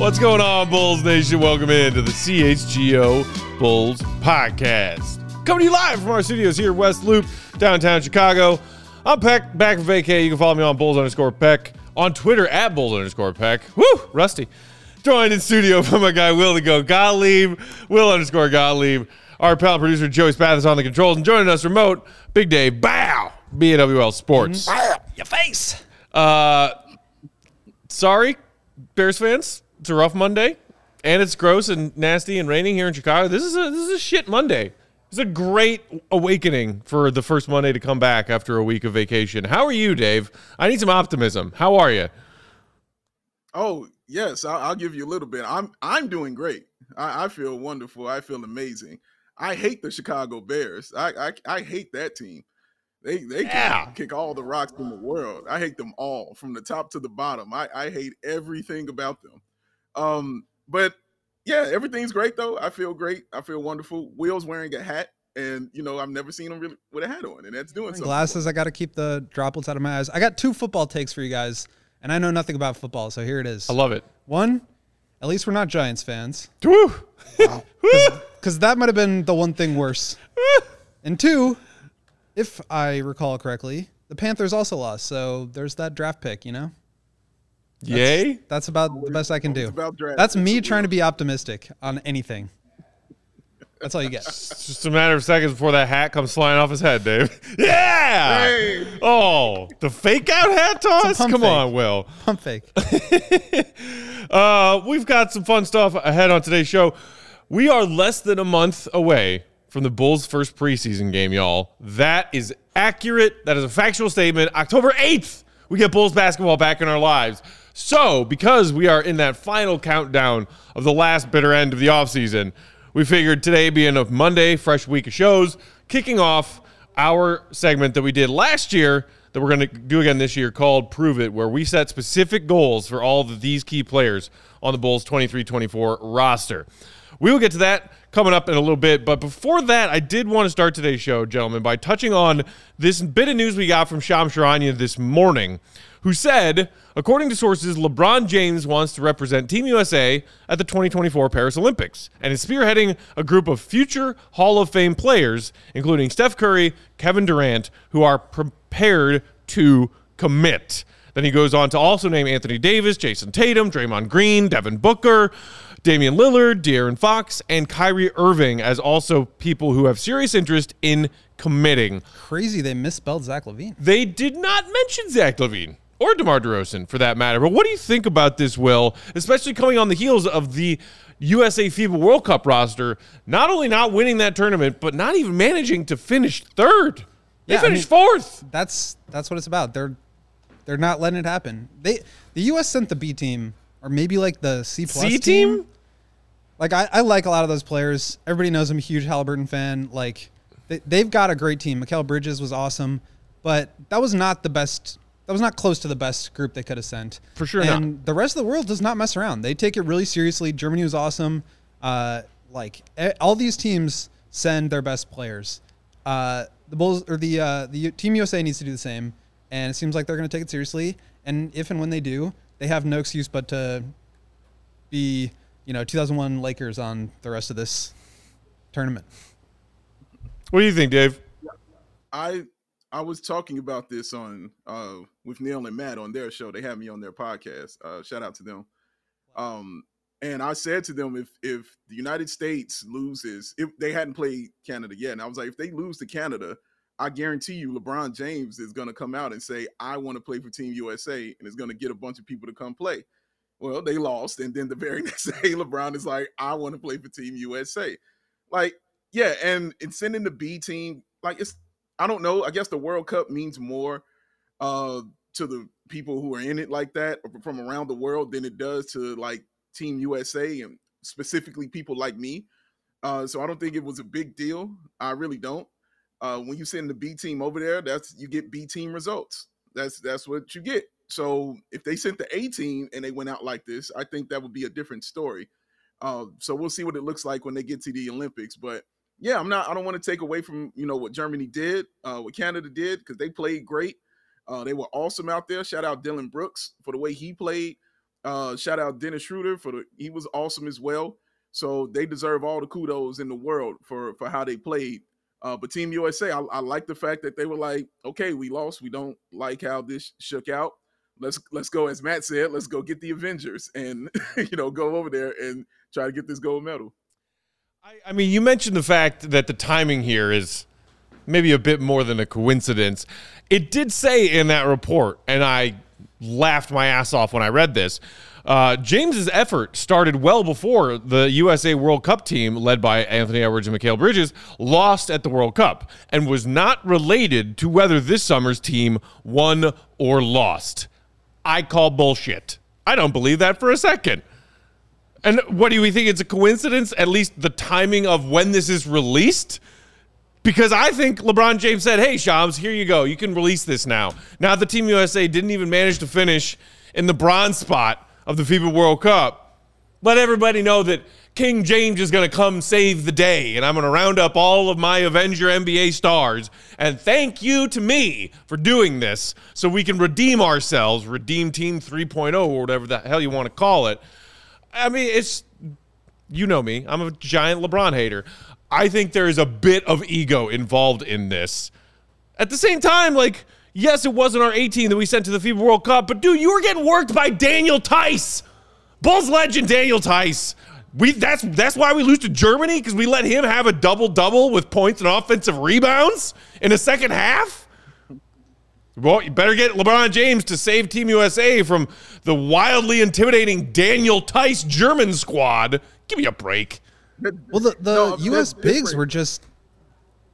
What's going on, Bulls Nation? Welcome in to the CHGO Bulls Podcast. Coming to you live from our studios here, West Loop, downtown Chicago. I'm Peck, back from vacay. You can follow me on Bulls underscore Peck, on Twitter at Bulls underscore Peck. Woo, rusty. Joined in studio by my guy Will to go Gottlieb, Will underscore Gottlieb. Our pal producer Joey Spath is on the controls, and joining us remote, Big Dave, bow, BAWL Sports. Your face. Uh, sorry, Bears fans. It's a rough Monday, and it's gross and nasty and raining here in Chicago. This is a this is a shit Monday. It's a great awakening for the first Monday to come back after a week of vacation. How are you, Dave? I need some optimism. How are you? Oh yes, I'll, I'll give you a little bit. I'm I'm doing great. I, I feel wonderful. I feel amazing. I hate the Chicago Bears. I I, I hate that team. They they Yeah. can kick all the rocks in the world. I hate them all from the top to the bottom. I, I hate everything about them. Um, but yeah, everything's great though. I feel great. I feel wonderful. Will's wearing a hat, and you know I've never seen him really with a hat on, and that's doing something. Glasses. I got to keep the droplets out of my eyes. I got two football takes for you guys, and I know nothing about football, so here it is. I love it. One, at least we're not Giants fans, Woo! because that might have been the one thing worse. and two, if I recall correctly, the Panthers also lost, so there's that draft pick. You know, Yay! that's about the best I can do. That's me trying to be optimistic on anything. That's all you get. It's just a matter of seconds before that hat comes flying off his head, Dave. Yeah! Hey. Oh, the fake out hat toss? Come fake. on, Will. Pump fake. Uh, we've got some fun stuff ahead on today's show. We are less than a month away from the Bulls' first preseason game, y'all. That is accurate. That is a factual statement. October 8th, we get Bulls basketball back in our lives. So, because we are in that final countdown of the last bitter end of the offseason, we figured today being a Monday, fresh week of shows, kicking off our segment that we did last year that we're going to do again this year called Prove It, where we set specific goals for all of these key players on the Bulls 23 24 roster. We will get to that coming up in a little bit. But before that, I did want to start today's show, gentlemen, by touching on this bit of news we got from Shams Charania this morning, who said, according to sources, LeBron James wants to represent Team USA at the 2024 Paris Olympics and is spearheading a group of future Hall of Fame players, including Steph Curry, Kevin Durant, who are prepared to commit. Then he goes on to also name Anthony Davis, Jayson Tatum, Draymond Green, Devin Booker, Damian Lillard, De'Aaron Fox, and Kyrie Irving as also people who have serious interest in committing. Crazy they misspelled Zach LaVine. They did not mention Zach LaVine or DeMar DeRozan for that matter. But what do you think about this, Will? Especially coming on the heels of the USA FIBA World Cup roster, not only not winning that tournament, but not even managing to finish third. They Yeah, I finished mean- fourth. That's that's what it's about. They're they're not letting it happen. They the U.S. sent the B team or maybe like the C plus C team? Like I, I like a lot of those players. Everybody knows I'm a huge Halliburton fan. Like they, they've got a great team. Mikal Bridges was awesome, but that was not the best. That was not close to the best group they could have sent. For sure And not. the rest of the world does not mess around. They take it really seriously. Germany was awesome. Uh, like e- all these teams send their best players. Uh, the Bulls or the uh, the Team USA needs to do the same, and it seems like they're going to take it seriously. And if and when they do, they have no excuse but to be, you know, 2001 Lakers on the rest of this tournament. What do you think, Dave? I I was talking about this on uh with Neil and Matt on their show. They had me on their podcast. Uh shout out to them. Um and I said to them if if the United States loses, if they hadn't played Canada yet, and I was like, if they lose to Canada, I guarantee you LeBron James is gonna come out and say, I want to play for Team USA, and is gonna get a bunch of people to come play. Well, they lost, and then the very next day, LeBron is like, I want to play for Team USA. Like, yeah, and and sending the B team, like it's I don't know. I guess the World Cup means more uh to the people who are in it like that from around the world than it does to like Team USA and specifically people like me. Uh, so I don't think it was a big deal. I really don't. Uh, when you send the B team over there, that's you get B team results. That's that's what you get. So if they sent the A team and they went out like this, I think that would be a different story. Uh, so we'll see what it looks like when they get to the Olympics. But yeah, I'm not. I don't want to take away from you know what Germany did, uh, what Canada did, because they played great. Uh, they were awesome out there. Shout out Dillon Brooks for the way he played. Uh, shout out Dennis Schroeder for the he was awesome as well. So they deserve all the kudos in the world for for how they played. Uh, but Team USA, I, I like the fact that they were like, okay, we lost. We don't like how this shook out. Let's let's go, as Matt said, let's go get the Avengers and you know go over there and try to get this gold medal. I, I mean, you mentioned the fact that the timing here is maybe a bit more than a coincidence. It did say in that report, and I laughed my ass off when I read this. Uh, James's effort started well before the USA World Cup team, led by Anthony Edwards and Mikal Bridges, lost at the World Cup and was not related to whether this summer's team won or lost. I call bullshit. I don't believe that for a second. And what do we think? It's a coincidence, at least the timing of when this is released? Because I think LeBron James said, hey, Shams, here you go. You can release this now. Now, the Team USA didn't even manage to finish in the bronze spot of the FIBA World Cup. Let everybody know that King James is going to come save the day, and I'm going to round up all of my Avenger NBA stars. And thank you to me for doing this so we can redeem ourselves, redeem Team 3.0 or whatever the hell you want to call it. I mean, it's, you know me, I'm a giant LeBron hater. I think there is a bit of ego involved in this. At the same time, like, yes, it wasn't our 18 that we sent to the FIBA World Cup, but dude, you were getting worked by Daniel Theis, Bulls legend Daniel Theis. We that's that's why we lose to Germany because we let him have a double double with points and offensive rebounds in the second half. Well, you better get LeBron James to save Team USA from the wildly intimidating Daniel Theis German squad. Give me a break. Well, the, the no, U.S. bigs were just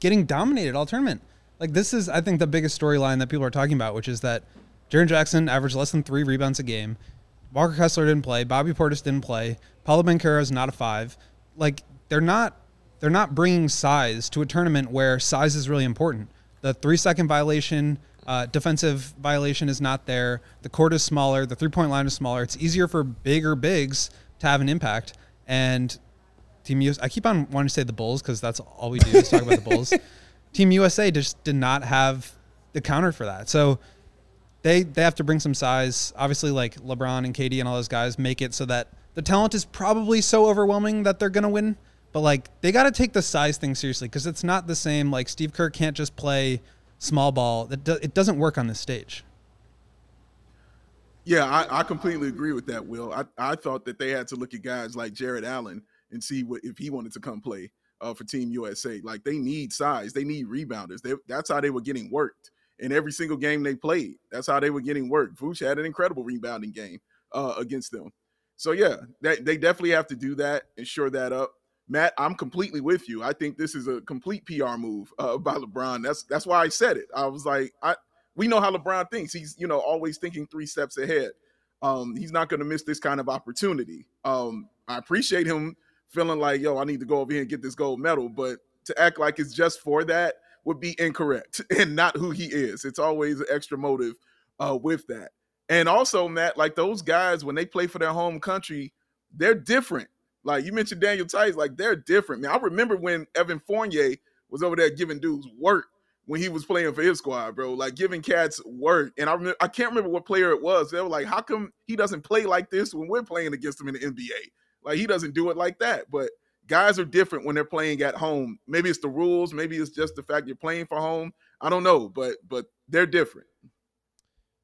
getting dominated all tournament. Like this is, I think, the biggest storyline that people are talking about, which is that Jaren Jackson averaged less than three rebounds a game. Walker Kessler didn't play. Bobby Portis didn't play. Paolo Banchero is not a five. Like they're not, they're not bringing size to a tournament where size is really important. The three second violation, uh, defensive violation is not there. The court is smaller. The three point line is smaller. It's easier for bigger bigs to have an impact. And Team US, I keep on wanting to say the Bulls because that's all we do is talk about the Bulls. Team USA just did not have the counter for that. So they they have to bring some size. Obviously, like LeBron and KD and all those guys make it so that the talent is probably so overwhelming that they're gonna win. But like they got to take the size thing seriously because it's not the same. Like Steve Kerr can't just play small ball. That do, it doesn't work on this stage. Yeah, I, I completely agree with that, Will. I, I thought that they had to look at guys like Jarrett Allen and see what if he wanted to come play uh, for Team USA. Like they need size, they need rebounders. They, that's how they were getting worked in every single game they played. That's how they were getting worked. Vooch had an incredible rebounding game uh, against them. So yeah, that, they definitely have to do that and shore that up. Matt, I'm completely with you. I think this is a complete PR move uh, by LeBron. That's that's why I said it. I was like, I we know how LeBron thinks. He's you know always thinking three steps ahead. Um, he's not going to miss this kind of opportunity. Um, I appreciate him feeling like, yo, I need to go over here and get this gold medal. But to act like it's just for that would be incorrect and not who he is. It's always an extra motive uh, with that. And also, Matt, like those guys, when they play for their home country, they're different. Like you mentioned Daniel Theis, like they're different. Man, I remember when Evan Fournier was over there giving dudes work when he was playing for his squad, bro. Like giving cats work. And I remember I can't remember what player it was. They were like, how come he doesn't play like this when we're playing against him in the NBA? Like he doesn't do it like that. But guys are different when they're playing at home. Maybe it's the rules, maybe it's just the fact you're playing for home. I don't know, but but they're different.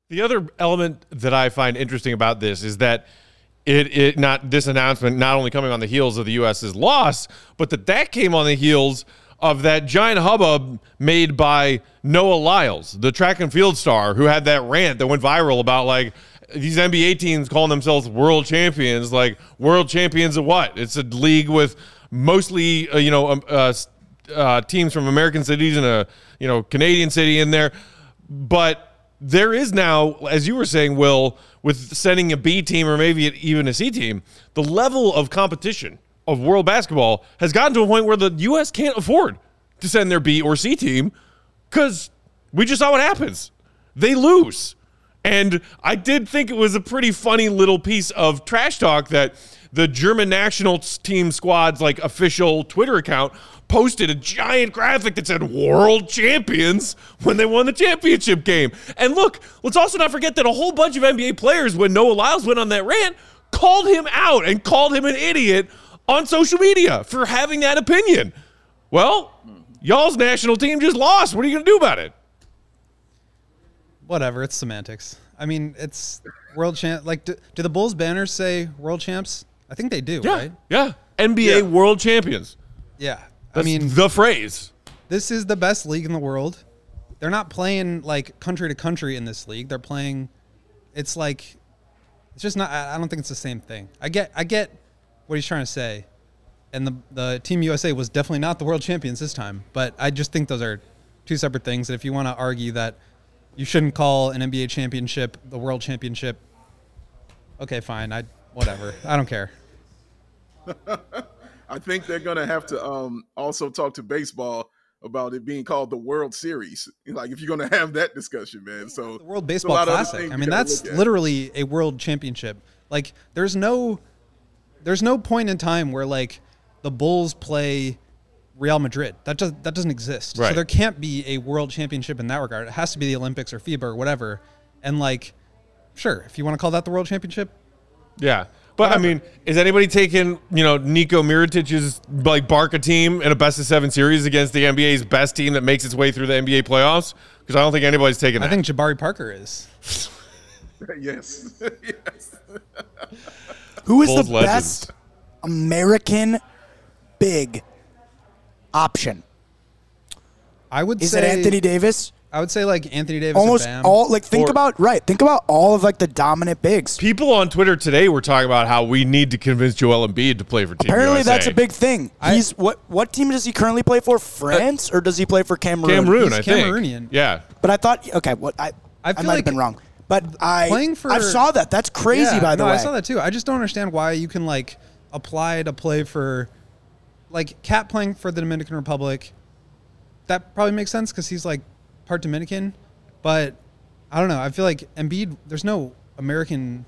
The other element that I find interesting about this is that it, it not this announcement not only coming on the heels of the US's loss, but that that came on the heels of that giant hubbub made by Noah Lyles, the track and field star, who had that rant that went viral about like these NBA teams calling themselves world champions, like world champions of what? It's a league with mostly uh, you know um, uh, uh, teams from American cities and a you know Canadian city in there, but there is now, as you were saying, Will, with sending a B team or maybe even a C team, the level of competition of world basketball has gotten to a point where the U.S. can't afford to send their B or C team because we just saw what happens. They lose. And I did think it was a pretty funny little piece of trash talk that the German national team squad's like official Twitter account posted a giant graphic that said world champions when they won the championship game. And look, let's also not forget that a whole bunch of NBA players, when Noah Lyles went on that rant, called him out and called him an idiot on social media for having that opinion. Well, y'all's national team just lost. What are you going to do about it? Whatever, it's semantics. I mean, it's world champ. Like, do, do the Bulls banners say world champs? I think they do, Yeah. right? Yeah. NBA Yeah. world champions. Yeah. That's I mean, the phrase. this is the best league in the world. They're not playing like country to country in this league. They're playing. It's like, it's just not. I I don't think it's the same thing. I get. I get what he's trying to say, and the the Team USA was definitely not the world champions this time. But I just think those are two separate things. And if you want to argue that you shouldn't call an NBA championship the world championship, okay, fine. I whatever. I don't care. I think they're gonna have to um also talk to baseball about it being called the World Series. Like if you're gonna have that discussion, man. So the World Baseball lot of other Classic. I mean, that's literally a world championship. Like, there's no, there's no point in time where like the Bulls play Real Madrid. That does that doesn't exist. So there can't be a world championship in that regard. It has to be the Olympics or FIBA or whatever. And like, sure, if you want to call that the world championship, Yeah. But I mean, is anybody taking, you know, Nico Mirotic's like Barca team in a best of seven series against the NBA's best team that makes its way through the NBA playoffs? Because I don't think anybody's taking that. I think Jabari Parker is. yes. yes. Who is Bulls the legends. best American big option? I would Is say it Anthony Davis? I would say like Anthony Davis. Almost and Bam. all like think Or- about right. Think about all of like the dominant bigs. People on Twitter today were talking about how we need to convince Joel Embiid to play for Team Apparently, USA. that's a big thing. I- He's what? What team does he currently play for? France or does he play for Cameroon? Cameroon, He's I think. Cameroonian. Yeah. But I thought okay. What I I I, feel might like have been wrong. But I playing for- I saw that. That's crazy. Yeah, by the no, way, I saw that too. I just don't understand why you can like apply to play for, like KAT playing for the Dominican Republic. That probably makes sense because he's like part Dominican, but I don't know. I feel like Embiid. There's no American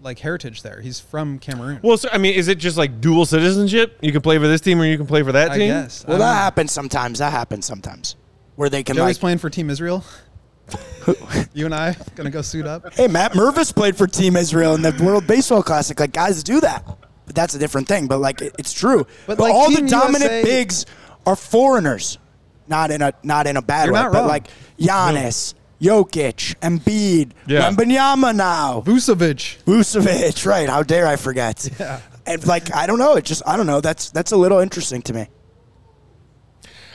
like heritage there. He's from Cameroon. Well, so, I mean, is it just like dual citizenship? You can play for this team or you can play for that I team? guess. Well, that know. happens sometimes. That happens sometimes, where they can Joey's like. playing for Team Israel. you and I gonna go suit up. Hey, Matt Mervis played for Team Israel in the World Baseball Classic. Like guys do that, but that's a different thing. But like it, it's true. But, But, like, all Team the dominant USA bigs are foreigners, not in a not in a bad way. But wrong. like Giannis, Jokic, Embiid, Yeah. Wembanyama now, Vucevic. Vucevic. Right? How dare I forget? Yeah. And like I don't know. It just I don't know. That's that's a little interesting to me.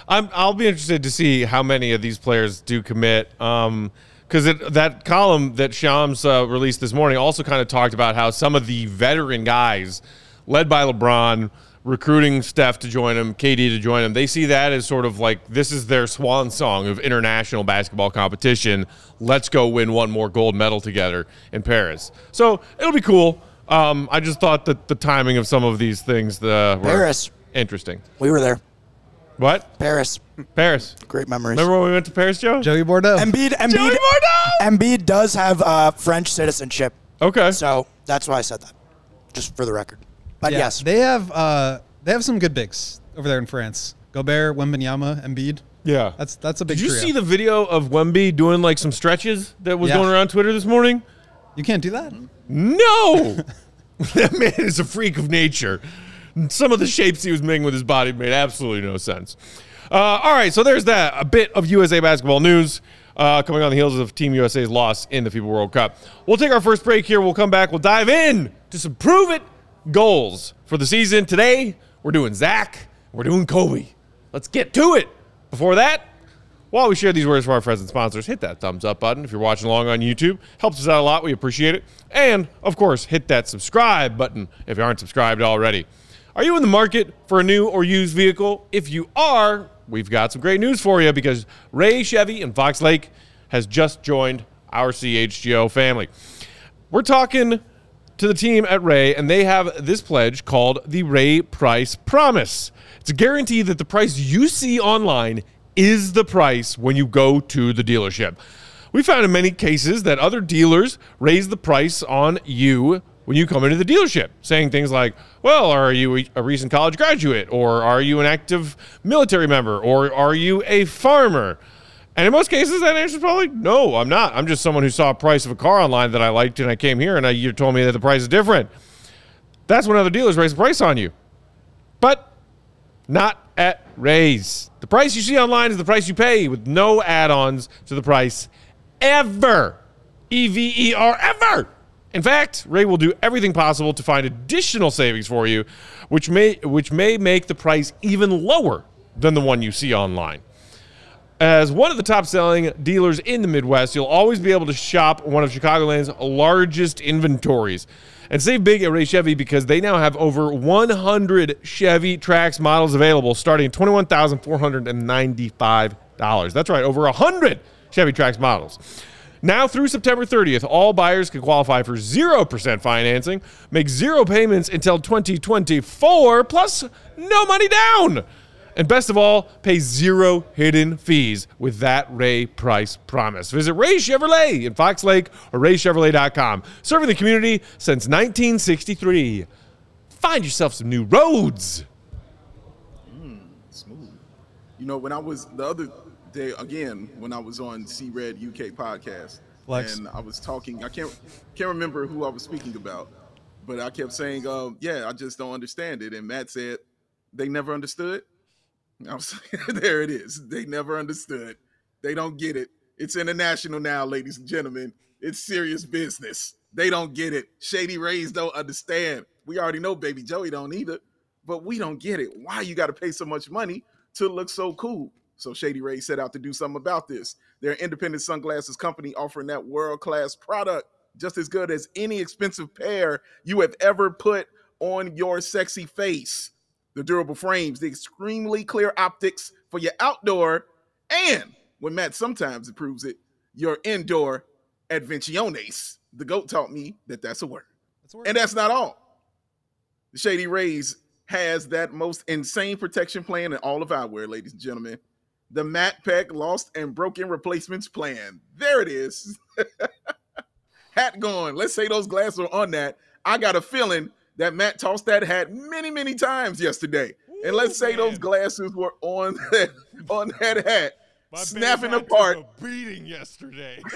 I'm, I'll be interested to see how many of these players do commit. Um, because that column that Shams uh, released this morning also kind of talked about how some of the veteran guys, led by LeBron, recruiting Steph to join him, KD to join him, they see that as sort of like this is their swan song of international basketball competition. Let's go win one more gold medal together in Paris. So it'll be cool. Um, I just thought that the timing of some of these things uh, were Paris. interesting. We were there. What? Paris. Paris. Great memories. Remember when we went to Paris, Joe? Joey Bordeaux. Embiid, Embiid, Joey Bordeaux! Embiid does have uh, French citizenship, Okay. so that's why I said that, just for the record. But Yeah, yes, they have uh, they have some good bigs over there in France. Gobert, Wembanyama, Embiid. yeah. That's that's a big. Did you trio. see the video of Wemby doing like some stretches that was Yeah. going around Twitter this morning? You can't do that. No! that man is a freak of nature. Some of the shapes he was making with his body made absolutely no sense. Uh, all right, so there's that. A bit of USA basketball news uh, coming on the heels of Team USA's loss in the FIBA World Cup. We'll take our first break here. We'll come back. We'll dive in to some prove it goals for the season. Today, we're doing Zach. We're doing Coby. Let's get to it. Before that, while we share these words for our friends and sponsors, hit that thumbs up button if you're watching along on YouTube. Helps us out a lot. We appreciate it. And, of course, hit that subscribe button if you aren't subscribed already. Are you in the market for a new or used vehicle? If you are, we've got some great news for you because Ray Chevy in Fox Lake has just joined our CHGO family. We're talking to the team at Ray, and they have this pledge called the Ray Price Promise. It's a guarantee that the price you see online is the price when you go to the dealership. We found in many cases that other dealers raise the price on you when you come into the dealership, saying things like, Well, are you a recent college graduate? Or are you an active military member? Or are you a farmer? And in most cases, that answer is probably no, I'm not. I'm just someone who saw a price of a car online that I liked and I came here and I, you told me that the price is different. That's when other dealers raise the price on you. But not at Raise. The price you see online is the price you pay with no add ons to the price ever. E V E R, ever. In fact, Ray will do everything possible to find additional savings for you, which may, which may make the price even lower than the one you see online. As one of the top selling dealers in the Midwest, you'll always be able to shop one of Chicagoland's largest inventories. And save big at Ray Chevy because they now have over 100 Chevy Trax models available starting at $21,495. That's right, over 100 Chevy Trax models. Now through September 30th, all buyers can qualify for 0% financing, make zero payments until 2024, plus no money down. And best of all, pay zero hidden fees with that Ray Price promise. Visit Ray Chevrolet in Fox Lake or raychevrolet.com. Serving the community since 1963. Find yourself some new roads. Hmm, smooth. You know, when I was the other day again, when I was on C Red UK podcast, Flex. and I was talking, I can't can't remember who I was speaking about, but I kept saying, uh, "Yeah, I just don't understand it." And Matt said, "They never understood." I was there. It is. They never understood. They don't get it. It's international now, ladies and gentlemen. It's serious business. They don't get it. Shady Rays don't understand. We already know Baby Joey don't either, but we don't get it. Why you got to pay so much money to look so cool? So Shady Rays set out to do something about this. They're an independent sunglasses company offering that world-class product, just as good as any expensive pair you have ever put on your sexy face. The durable frames, the extremely clear optics for your outdoor, and when Matt sometimes approves it, your indoor adventiones. The goat taught me that that's a word. That's a word. And that's not all. The Shady Rays has that most insane protection plan in all of eyewear, ladies and gentlemen. The Matt Peck Lost and Broken Replacements Plan. There it is. hat gone. Let's say those glasses are on that. I got a feeling that Matt tossed that hat many, many times yesterday. and let's say those glasses were on that on that hat, My snapping apart. a beating yesterday.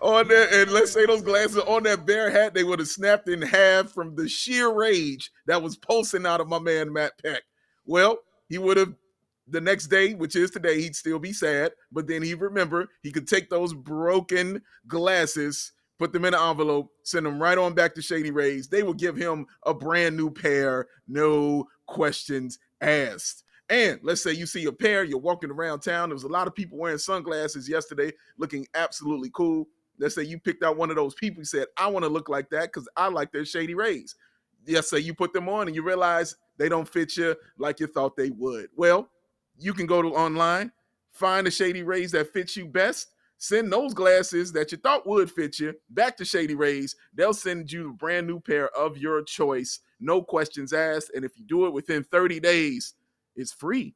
on that, and let's say those glasses on that bear hat, they would have snapped in half from the sheer rage that was pulsing out of my man Matt Peck. Well, he would have the next day, which is today, he'd still be sad, but then he'd remember he could take those broken glasses, put them in an envelope, send them right on back to Shady Rays. They will give him a brand new pair, no questions asked. And let's say you see a pair, you're walking around town. There was a lot of people wearing sunglasses yesterday, looking absolutely cool. Let's say you picked out one of those people who said, I want to look like that because I like their shady rays. Let's say you put them on and you realize they don't fit you like you thought they would. Well, you can go to online, find the shady rays that fit you best, send those glasses that you thought would fit you back to Shady Rays. They'll send you a brand new pair of your choice, no questions asked. And if you do it within 30 days, it's free.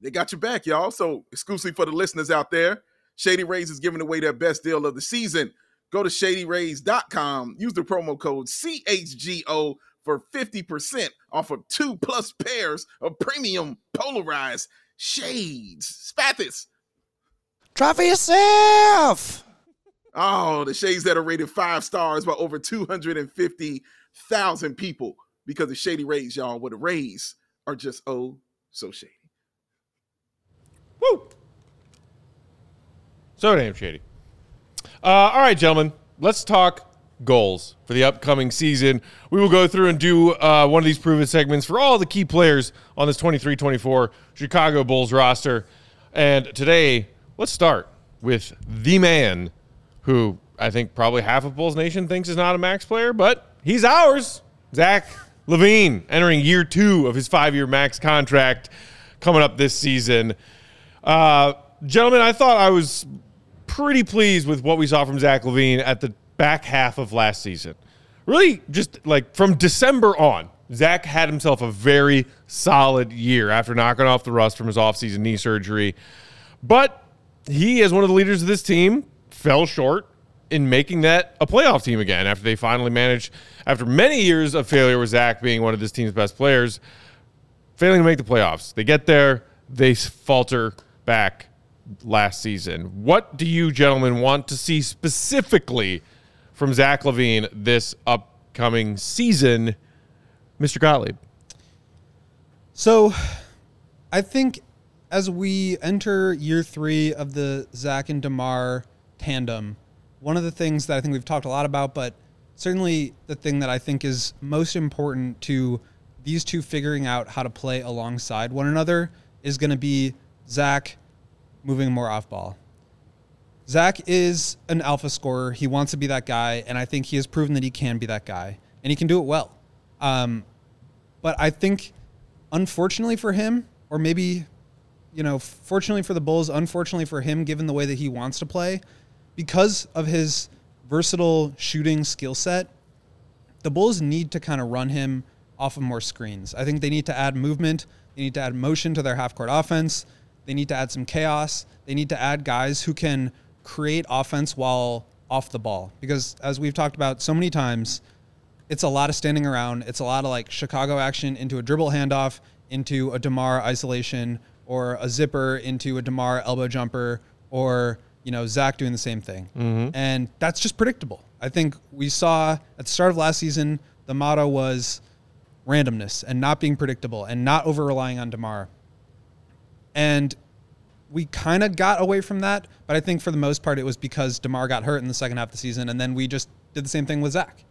They got your back, y'all. So, exclusively for the listeners out there, Shady Rays is giving away their best deal of the season. Go to shadyrays.com, use the promo code CHGO for 50% off of two plus pairs of premium polarized shades. Spathis. Try for yourself. Oh, the shades that are rated five stars by over 250,000 people because of Shady Rays, y'all. Where the Rays are just oh so shady. Woo! So damn shady. Uh, all right, gentlemen, let's talk goals for the upcoming season. We will go through and do uh, one of these proven segments for all the key players on this 23 24 Chicago Bulls roster. And today, let's start with the man who I think probably half of Bulls Nation thinks is not a max player, but he's ours. Zach LaVine, entering year two of his five year max contract coming up this season. Uh, gentlemen, I thought I was pretty pleased with what we saw from Zach LaVine at the back half of last season. Really, just like from December on, Zach had himself a very solid year after knocking off the rust from his offseason knee surgery. But he, as one of the leaders of this team, fell short in making that a playoff team again after they finally managed, after many years of failure with Zach being one of this team's best players, failing to make the playoffs. They get there, they falter back last season. What do you gentlemen want to see specifically from Zach LaVine this upcoming season, Mr. Gottlieb? So, I think as we enter year three of the Zach and DeMar tandem, one of the things that I think we've talked a lot about, but certainly the thing that I think is most important to these two figuring out how to play alongside one another is going to be Zach moving more off ball. Zach is an alpha scorer. He wants to be that guy, and I think he has proven that he can be that guy, and he can do it well. Um, but I think, unfortunately for him, or maybe, you know, fortunately for the Bulls, unfortunately for him, given the way that he wants to play, because of his versatile shooting skill set, the Bulls need to kind of run him off of more screens. I think they need to add movement. They need to add motion to their half court offense. They need to add some chaos. They need to add guys who can create offense while off the ball. Because as we've talked about so many times, it's a lot of standing around. It's a lot of like Chicago action into a dribble handoff, into a DeMar isolation, or a zipper into a DeMar elbow jumper, or you know Zach doing the same thing. Mm-hmm. And that's just predictable. I think we saw at the start of last season the motto was randomness and not being predictable and not over relying on DeMar. And we kind of got away from that, but I think for the most part it was because DeMar got hurt in the second half of the season, and then we just did the same thing with Zach.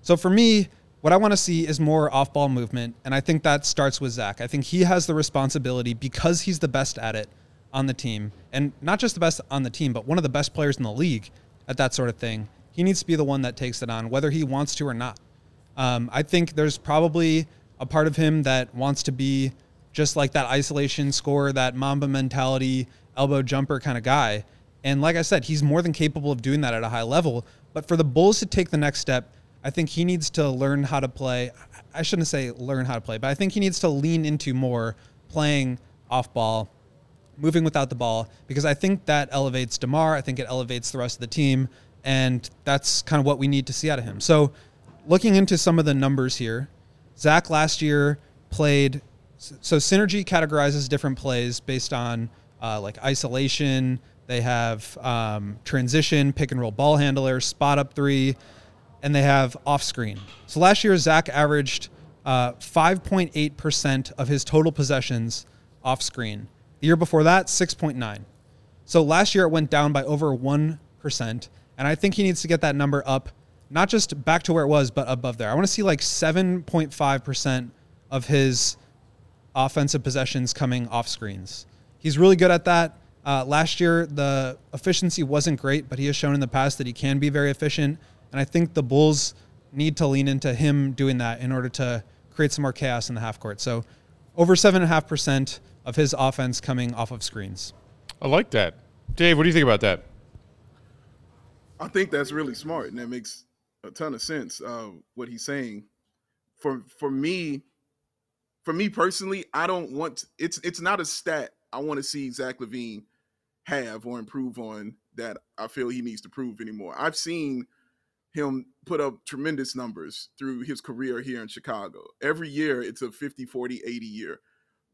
So for me, what I want to see is more off ball movement, and I think that starts with Zach. I think he has the responsibility because he's the best at it on the team, and not just the best on the team, but one of the best players in the league at that sort of thing. He needs to be the one that takes it on, whether he wants to or not. Um, I think there's probably a part of him that wants to be just like that isolation score, that Mamba mentality, elbow jumper kind of guy. And like I said, he's more than capable of doing that at a high level. But for the Bulls to take the next step, I think he needs to learn how to play. I shouldn't say learn how to play, but I think he needs to lean into more playing off ball, moving without the ball, because I think that elevates DeMar. I think it elevates the rest of the team. And that's kind of what we need to see out of him. So, looking into some of the numbers here, Zach last year played so synergy categorizes different plays based on uh, like isolation. They have um, transition, pick and roll ball handler, spot up three, and they have off screen. So last year, Zach averaged uh, 5.8% of his total possessions off screen. The year before that, 6.9. So last year, it went down by over 1%. And I think he needs to get that number up, not just back to where it was, but above there. I want to see like 7.5% of his offensive possessions coming off screens. He's really good at that. Uh, last year, the efficiency wasn't great, but he has shown in the past that he can be very efficient. And I think the Bulls need to lean into him doing that in order to create some more chaos in the half court. So over 7.5% of his offense coming off of screens. I like that. Dave, what do you think about that? I think that's really smart, and that makes a ton of sense. Uh, what he's saying, for for me, for me personally, I don't want to, it's it's not a stat I want to see Zach LaVine have or improve on that I feel he needs to prove anymore. I've seen him put up tremendous numbers through his career here in Chicago. Every year it's a 50 40 80 year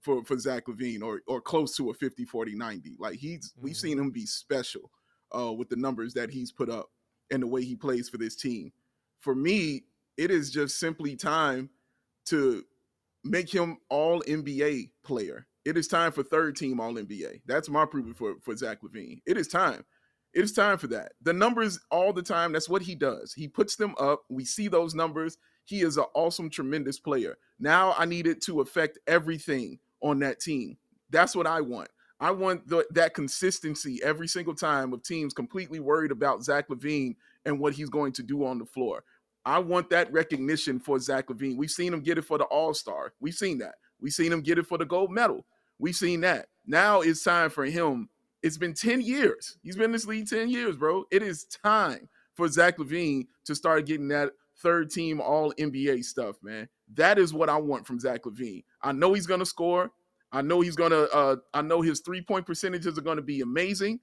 for for Zach LaVine or or close to a 50 40 90. Like he's mm-hmm. we've seen him be special uh, with the numbers that he's put up and the way he plays for this team. For me, it is just simply time to make him all NBA player. It is time for third team all NBA. That's my proof for, for Zach LaVine. It is time. It is time for that. The numbers all the time, that's what he does. He puts them up. We see those numbers. He is an awesome, tremendous player. Now I need it to affect everything on that team. That's what I want. I want the, that consistency every single time of teams completely worried about Zach LaVine and what he's going to do on the floor. I want that recognition for Zach LaVine. We've seen him get it for the All Star. We've seen that. We've seen him get it for the gold medal. We've seen that. Now it's time for him. It's been 10 years. He's been in this league 10 years, bro. It is time for Zach LaVine to start getting that third team all NBA stuff, man. That is what I want from Zach LaVine. I know he's gonna score. I know he's gonna uh I know his three-point percentages are gonna be amazing.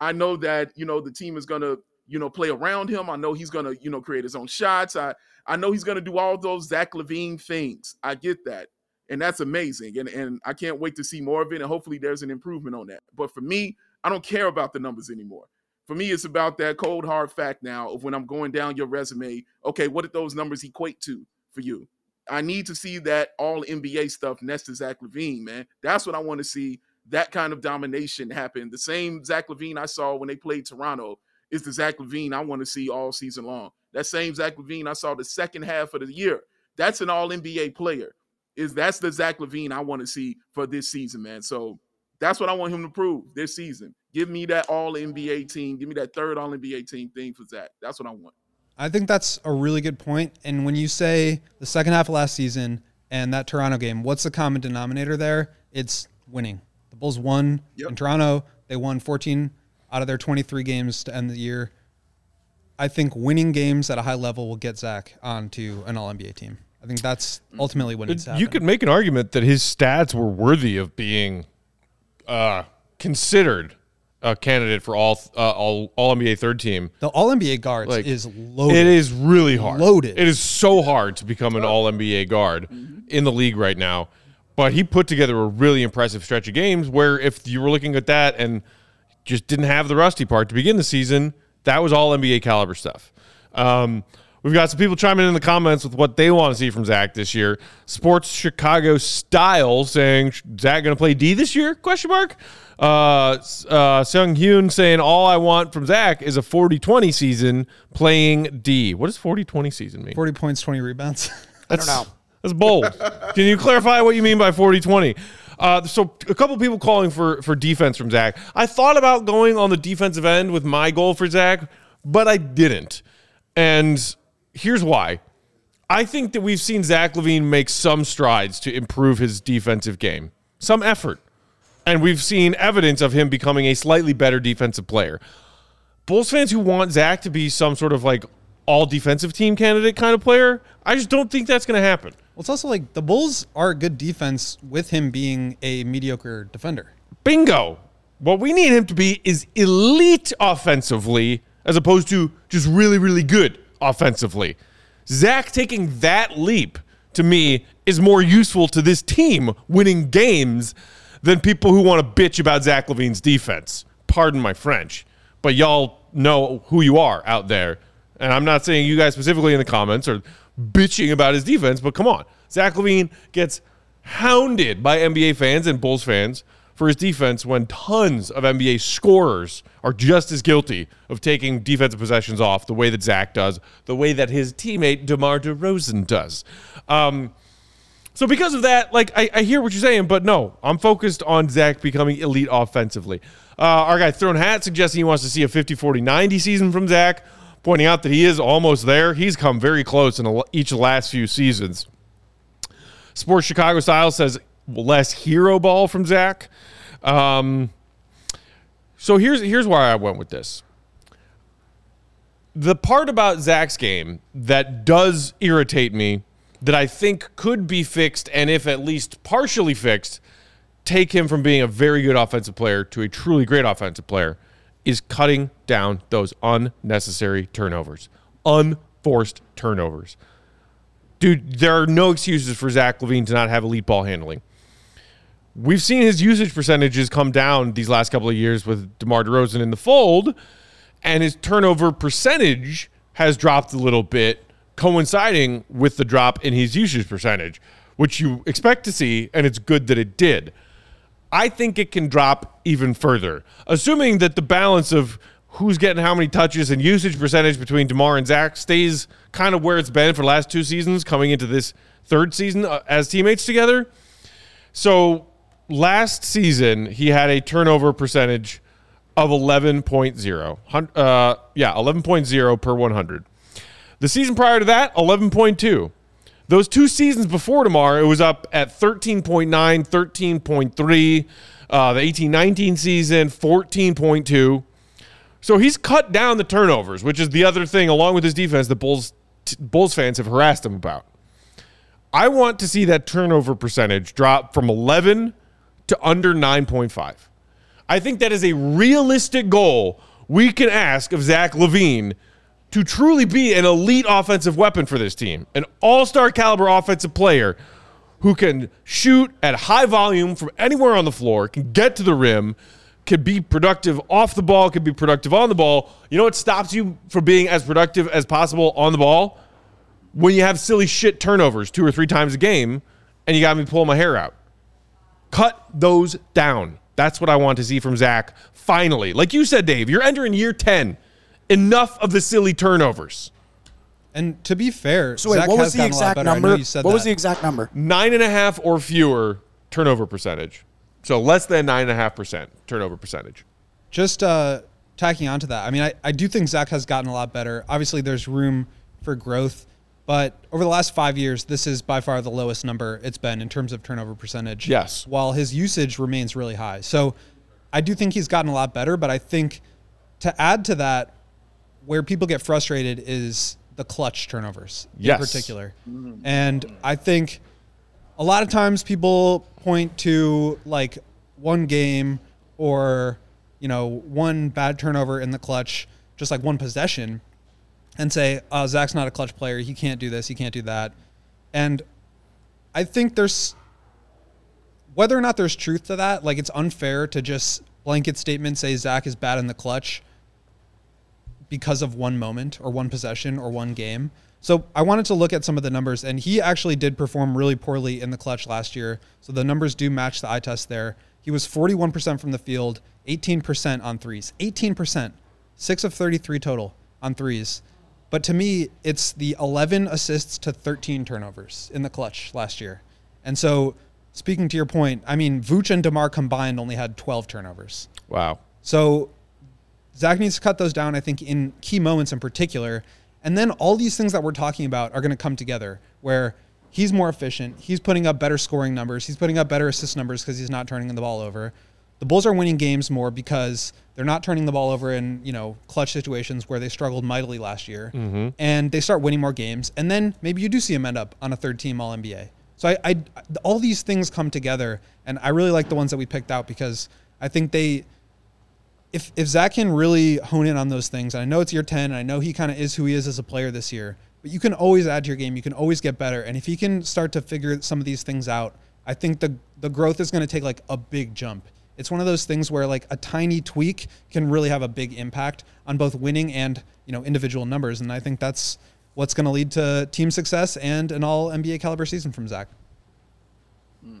I know that you know the team is gonna you know play around him. I know he's gonna you know create his own shots. I I know he's gonna do all those Zach LaVine things. I get that, and that's amazing. And and I can't wait to see more of it. And hopefully there's an improvement on that. But for me, I don't care about the numbers anymore. For me, it's about that cold hard fact now of when I'm going down your resume. Okay, what did those numbers equate to for you? I need to see that all NBA stuff next to Zach LaVine, man. That's what I want to see. That kind of domination happen. The same Zach LaVine I saw when they played Toronto is the Zach LaVine I want to see all season long. That same Zach LaVine I saw the second half of the year. That's an all NBA player. Is that's the Zach LaVine I want to see for this season, man. So that's what I want him to prove this season. Give me that all NBA team. Give me that third all NBA team thing for Zach. That's what I want. I think that's a really good point. And when you say the second half of last season and that Toronto game, what's the common denominator there? It's winning. The Bulls won Yep. in Toronto. They won 14 out of their 23 games to end the year. I think winning games at a high level will get Zach onto an All NBA team. I think that's ultimately what needs to happen. You could make an argument that his stats were worthy of being uh, considered a candidate for all uh, all all NBA third team. the All NBA guards Like, is loaded. It is really hard. Loaded. It is so hard to become an All NBA guard in the league right now. But he put together a really impressive stretch of games where if you were looking at that and just didn't have the rusty part to begin the season, that was all NBA caliber stuff. Um, we've got some people chiming in the comments with what they want to see from Zach this year. Sports Chicago style saying Zach going to play D this year? Question mark. Uh, uh, Sung Hyun saying all I want from Zach is a 40-20 season playing D. What does 40-20 season mean? 40 points, 20 rebounds. I don't know. That's bold. Can you clarify what you mean by 40 20? Uh, so, a couple people calling for, for defense from Zach. I thought about going on the defensive end with my goal for Zach, but I didn't. And here's why I think that we've seen Zach LaVine make some strides to improve his defensive game, some effort. And we've seen evidence of him becoming a slightly better defensive player. Bulls fans who want Zach to be some sort of like all defensive team candidate kind of player, I just don't think that's going to happen. Well, it's also like the Bulls are a good defense with him being a mediocre defender. Bingo. What we need him to be is elite offensively as opposed to just really, really good offensively. Zach taking that leap to me is more useful to this team winning games than people who want to bitch about Zach LaVine's defense. Pardon my French, but y'all know who you are out there. And I'm not saying you guys specifically in the comments are bitching about his defense, but come on. Zach LaVine gets hounded by NBA fans and Bulls fans for his defense when tons of NBA scorers are just as guilty of taking defensive possessions off the way that Zach does, the way that his teammate DeMar DeRozan does. Um, so because of that, like I, I hear what you're saying, but no, I'm focused on Zach becoming elite offensively. Uh, our guy Thrown Hat suggesting he wants to see a 50-40-90 season from Zach, pointing out that he is almost there. He's come very close in each of the last few seasons. Sports Chicago Style says less hero ball from Zach. Um, so here's here's where I went with this. The part about Zach's game that does irritate me, that I think could be fixed, and if at least partially fixed, take him from being a very good offensive player to a truly great offensive player, is cutting down those unnecessary turnovers, unforced turnovers dude, there are no excuses for Zach LaVine to not have elite ball handling. We've seen his usage percentages come down these last couple of years with DeMar DeRozan in the fold, and his turnover percentage has dropped a little bit, coinciding with the drop in his usage percentage, which you expect to see, and it's good that it did. I think it can drop even further, assuming that the balance of who's getting how many touches and usage percentage between DeMar and Zach stays kind of where it's been for the last two seasons coming into this third season uh, as teammates together. So last season, he had a turnover percentage of 11.0. Uh, yeah, 11.0 per 100. The season prior to that, 11.2. Those two seasons before tomorrow, it was up at 13.9, 13.3. Uh, the 18 19 season, 14.2. So he's cut down the turnovers, which is the other thing, along with his defense, that Bulls, t- Bulls fans have harassed him about. I want to see that turnover percentage drop from 11 to under 9.5. I think that is a realistic goal we can ask of Zach LaVine to truly be an elite offensive weapon for this team, an all star caliber offensive player who can shoot at high volume from anywhere on the floor, can get to the rim, can be productive off the ball, can be productive on the ball. You know what stops you from being as productive as possible on the ball? When you have silly shit turnovers two or three times a game and you got me pulling my hair out. Cut those down. That's what I want to see from Zach finally. Like you said, Dave, you're entering year 10. Enough of the silly turnovers. And to be fair, So wait, Zach what has was the gotten a lot exact better. I know number? you said What was the exact number? Nine and a half or fewer turnover percentage. So less than nine and a half percent turnover percentage. just uh, tacking onto that, I mean, I, I do think Zach has gotten a lot better. Obviously, there's room for growth, but over the last five years, this is by far the lowest number it's been in terms of turnover percentage. Yes. While his usage remains really high. So I do think he's gotten a lot better, but I think to add to that, where people get frustrated is the clutch turnovers Yes. in particular. Mm-hmm. And I think a lot of times people point to like one game or you know one bad turnover in the clutch just like one possession and say oh zach's not a clutch player. He can't do this. He can't do that. And i think there's whether or not there's truth to that like it's unfair to just blanket statement say zach is bad in the clutch because of one moment or one possession or one game. So I wanted to look at some of the numbers, and he actually did perform really poorly in the clutch last year. So the numbers do match the eye test there. He was 41% from the field, 18% on threes. 18%, six of 33 total on threes. But to me, it's the 11 assists to 13 turnovers in the clutch last year. And so, speaking to your point, I mean, Vooch and DeMar combined only had 12 turnovers. Wow. So Zach needs to cut those down, I think, in key moments in particular. And then all these things that we're talking about are going to come together where he's more efficient. He's putting up better scoring numbers. He's putting up better assist numbers because he's not turning the ball over. The Bulls are winning games more because they're not turning the ball over in, you know, clutch situations where they struggled mightily last year. Mm-hmm. And they start winning more games. And then maybe you do see him end up on a third team All NBA. So I, I, all these things come together. And I really like the ones that we picked out because I think they, if if Zach can really hone in on those things, and I know it's year ten, and I know he kind of is who he is as a player this year, but you can always add to your game. You can always get better, and if he can start to figure some of these things out, I think the the growth is going to take like a big jump. It's one of those things where like a tiny tweak can really have a big impact on both winning and you know individual numbers, and I think that's what's going to lead to team success and an All NBA caliber season from Zach. Hmm.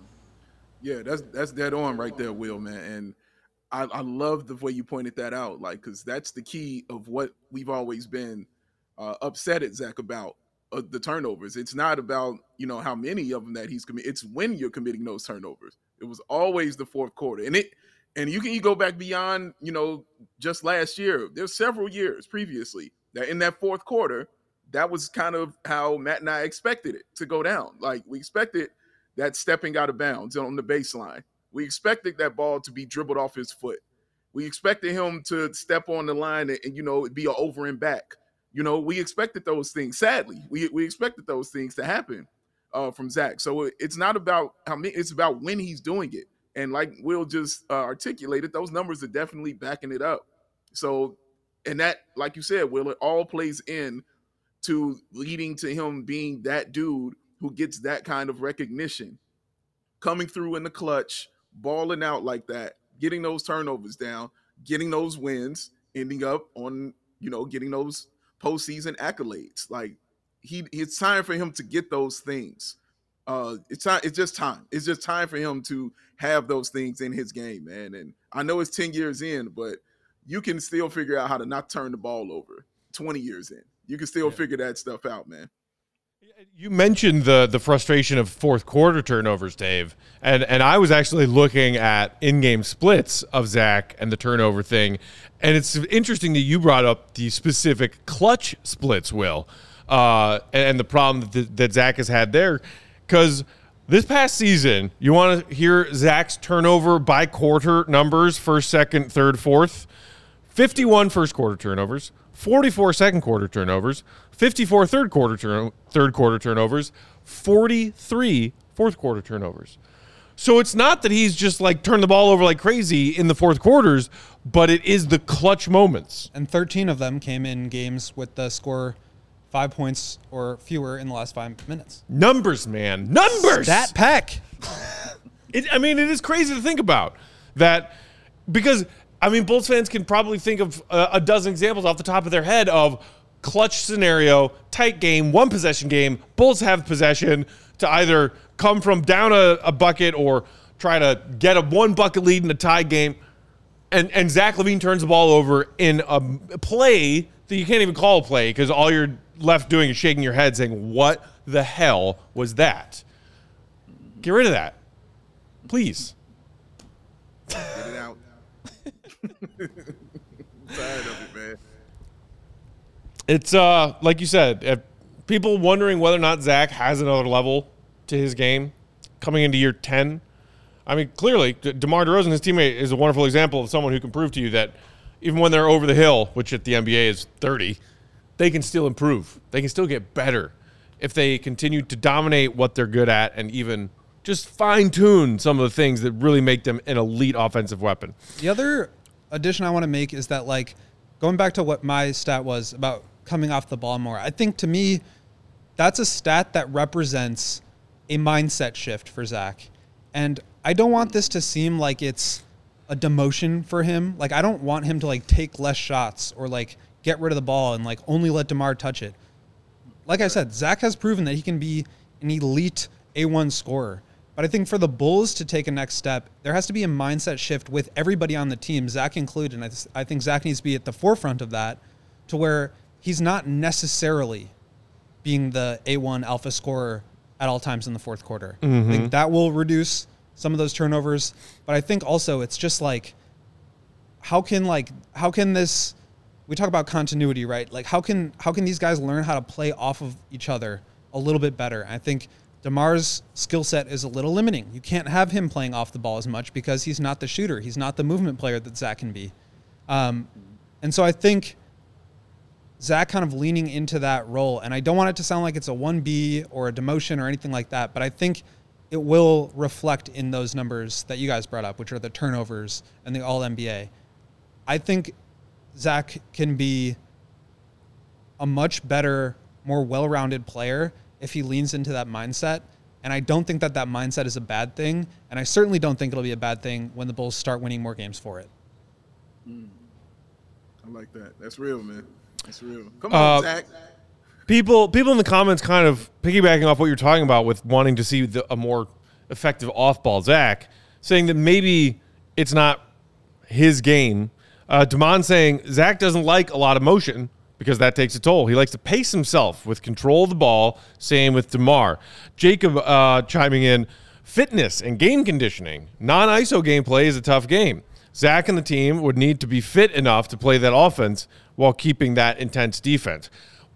Yeah, that's that's dead on right there, Will, man. And I, I love the way you pointed that out, like, because that's the key of what we've always been uh, upset at Zach about uh, the turnovers. It's not about you know how many of them that he's committing. It's when you're committing those turnovers. It was always the fourth quarter, and it and you can you go back beyond you know just last year. There's several years previously that in that fourth quarter, that was kind of how Matt and I expected it to go down. Like we expected that stepping out of bounds on the baseline. We expected that ball to be dribbled off his foot. We expected him to step on the line and, and, you know be an over and back. You know, we expected those things. Sadly, we we expected those things to happen uh, from Zach. So it- it's not about how many; it's about when he's doing it. And like Will just uh, articulated, those numbers are definitely backing it up. So, and that, like you said, Will, it all plays in to leading to him being that dude who gets that kind of recognition, coming through in the clutch, balling out like that, getting those turnovers down, getting those wins, ending up on you know getting those postseason accolades. Like he, it's time for him to get those things. Uh, it's time. It's just time. It's just time for him to have those things in his game, man. And I know it's ten years in, but you can still figure out how to not turn the ball over. Twenty years in, you can still figure that stuff out, man. You mentioned the the frustration of fourth quarter turnovers, Dave, and and I was actually looking at in game splits of Zach and the turnover thing, and it's interesting that you brought up the specific clutch splits, Will, uh, and the problem that, that Zach has had there, because this past season, you want to hear Zach's turnover by quarter numbers: first, second, third, fourth. 51 first quarter turnovers, 44 second quarter turnovers, 54 third quarter turn- third quarter turnovers, 43 fourth quarter turnovers. So it's not that he's just like turned the ball over like crazy in the fourth quarters, but it is the clutch moments. And 13 of them came in games with the score five points or fewer in the last five minutes. Numbers, man. Numbers. That peck. It, I mean, it is crazy to think about that because I mean, Bulls fans can probably think of a, a dozen examples off the top of their head of clutch scenario, tight game, one possession game. Bulls have possession to either come from down a, a bucket or try to get a one bucket lead in a tie game. And and Zach LaVine turns the ball over in a play that you can't even call a play because all you're left doing is shaking your head saying, What the hell was that? Get rid of that. Please. Get it out. tired of. It's uh like you said, people wondering whether or not Zach has another level to his game coming into year ten. I mean, clearly, De- DeMar DeRozan, his teammate, is a wonderful example of someone who can prove to you that even when they're over the hill, which at the NBA is 30, they can still improve. They can still get better if they continue to dominate what they're good at and even just fine tune some of the things that really make them an elite offensive weapon. The other addition I want to make is that, like, going back to what my stat was about coming off the ball more, I think to me, that's a stat that represents a mindset shift for Zach. And I don't want this to seem like it's a demotion for him. Like, I don't want him to, like, take less shots or, like, get rid of the ball and, like, only let DeMar touch it. Like I said, Zach has proven that he can be an elite A1 scorer. But I think for the Bulls to take a next step, there has to be a mindset shift with everybody on the team, Zach included. And I, th- I think Zach needs to be at the forefront of that to where he's not necessarily being the A1 alpha scorer at all times in the fourth quarter. I think that will reduce some of those turnovers. But I think also it's just like, how can like how can this we talk about continuity right? Like how can how can these guys learn how to play off of each other a little bit better? I think DeMar's skill set is a little limiting. You can't have him playing off the ball as much because he's not the shooter. He's not the movement player that zach can be. Um, and so i think zach kind of leaning into that role and i don't want it to sound like it's a 1b or a demotion or anything like that but i think it will reflect in those numbers that you guys brought up which are the turnovers and the all nba I think Zach can be a much better, more well-rounded player if he leans into that mindset. And I don't think that that mindset is a bad thing. And I certainly don't think it'll be a bad thing when the Bulls start winning more games for it. Hmm. I like that. That's real, man. That's real. Come Uh, Zach. people people in the comments kind of piggybacking off what you're talking about with wanting to see the, a more effective off-ball Zach, saying that maybe it's not his game. Uh, Damon saying Zach doesn't like a lot of motion because that takes a toll. He likes to pace himself with control of the ball. Same with DeMar. Jacob uh, chiming in, fitness and game conditioning. Non-ISO gameplay is a tough game. Zach and the team would need to be fit enough to play that offense while keeping that intense defense.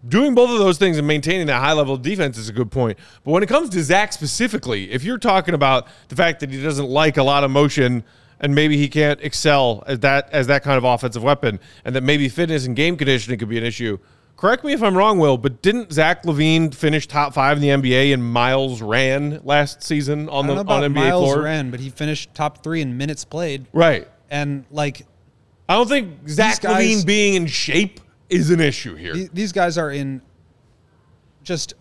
Doing both of those things and maintaining that high level of defense is a good point. But when it comes to Zach specifically, if you're talking about the fact that he doesn't like a lot of motion and maybe he can't excel as that as that kind of offensive weapon, and that maybe fitness and game conditioning could be an issue. Correct me if I'm wrong, Will, but didn't Zach LaVine finish top five in the NBA and miles ran last season on the on NBA Miles floor? ran, but he finished top three in minutes played. Right. And like I don't think Zach guys- LaVine being in shape is an issue here. these guys are in just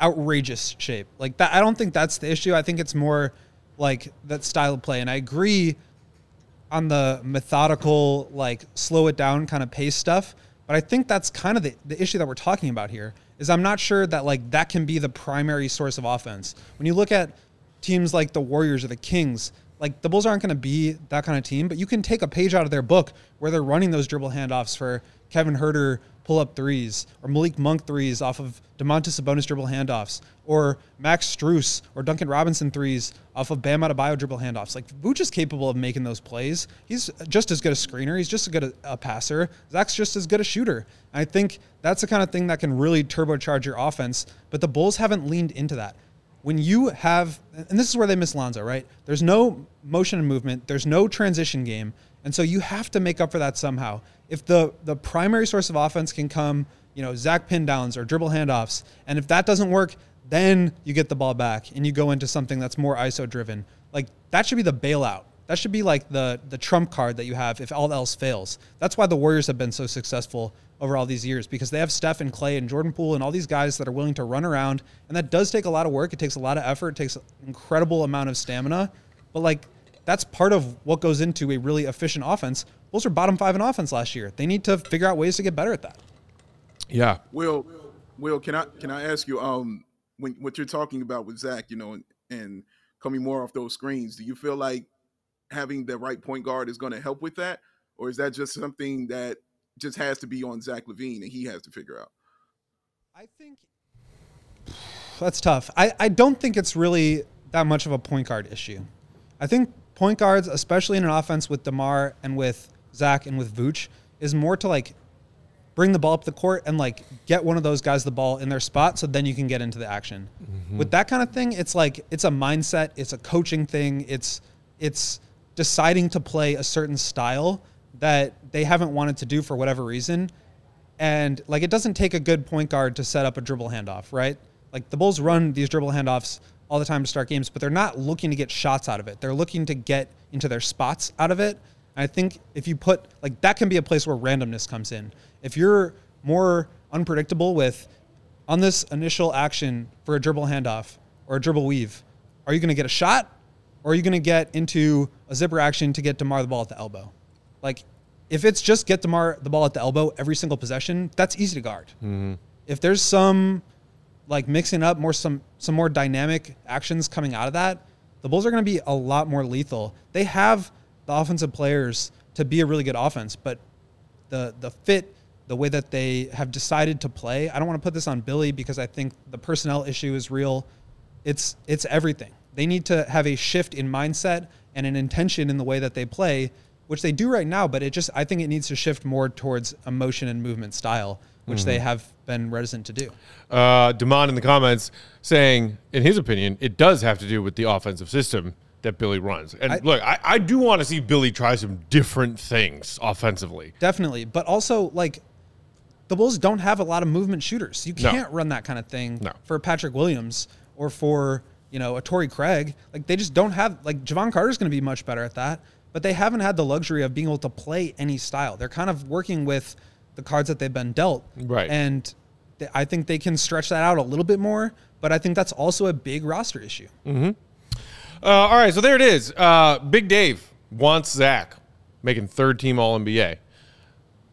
outrageous shape. Like that, I don't think that's the issue. I think it's more like that style of play. And I agree on the methodical, like slow it down kind of pace stuff. But I think that's kind of the, the issue that we're talking about here. Is I'm not sure that like that can be the primary source of offense. When you look at teams like the Warriors or the Kings, like the Bulls aren't going to be that kind of team, but you can take a page out of their book where they're running those dribble handoffs for Kevin Huerter pull up threes or Malik Monk threes off of Domantas Sabonis dribble handoffs or Max Strus or Duncan Robinson threes off of Bam Adebayo dribble handoffs. Like Vooch is capable of making those plays. He's just as good a screener. He's just as good a, a passer. Zach's just as good a shooter. And I think that's the kind of thing that can really turbocharge your offense. But the Bulls haven't leaned into that. When you have, and this is where they miss Lonzo, right? There's no motion and movement. There's no transition game. And so you have to make up for that somehow. If the the primary source of offense can come, you know, Zach pin downs or dribble handoffs, and if that doesn't work, then you get the ball back and you go into something that's more ISO driven. Like that should be the bailout. That should be like the the trump card that you have if all else fails. That's why the Warriors have been so successful over all these years because they have Steph and Clay and Jordan Poole and all these guys that are willing to run around, and that does take a lot of work. It takes a lot of effort. It takes an incredible amount of stamina, but like that's part of what goes into a really efficient offense. Bulls are bottom five in offense last year. They need to figure out ways to get better at that. Yeah. Will, Will, can I can I ask you um when what you're talking about with Zach, you know, and, and coming more off those screens, do you feel like having the right point guard is going to help with that, or is that just something that just has to be on Zach LaVine, and he has to figure out? I think that's tough. I, I don't think it's really that much of a point guard issue. I think point guards, especially in an offense with DeMar and with Zach and with Vooch, is more to like bring the ball up the court and like get one of those guys the ball in their spot so then you can get into the action. Mm-hmm. With that kind of thing, it's like it's a mindset, it's a coaching thing, it's it's deciding to play a certain style that they haven't wanted to do for whatever reason. And like it doesn't take a good point guard to set up a dribble handoff, right? Like the Bulls run these dribble handoffs all the time to start games, but they're not looking to get shots out of it. They're looking to get into their spots out of it. And I think if you put like that can be a place where randomness comes in. If you're more unpredictable with on this initial action for a dribble handoff or a dribble weave, are you going to get a shot or are you going to get into a zipper action to get DeMar the ball at the elbow? Like if it's just get DeMar the ball at the elbow every single possession, that's easy to guard. Mm-hmm. If there's some like mixing up more some some more dynamic actions coming out of that, the Bulls are going to be a lot more lethal. They have the offensive players to be a really good offense, but the the fit, the way that they have decided to play, I don't want to put this on Billy because I think the personnel issue is real. It's it's everything. They need to have a shift in mindset and an intention in the way that they play, which they do right now, but it just I think it needs to shift more towards emotion and movement style which mm-hmm. they have been reticent to do. Uh, Demond in the comments saying, in his opinion, it does have to do with the offensive system that Billy runs. And I, look, I, I do want to see Billy try some different things offensively. Definitely. But also, like, the Bulls don't have a lot of movement shooters. You can't no. run that kind of thing no. for Patrick Williams or for, you know, a Torrey Craig. Like, they just don't have, like, Jevon Carter's going to be much better at that. But they haven't had the luxury of being able to play any style. They're kind of working with – the cards that they've been dealt. Right. And th- I think they can stretch that out a little bit more, but I think that's also a big roster issue. Mm-hmm. Uh, all right, so there it is. Uh, Big Dave wants Zach making third team All NBA.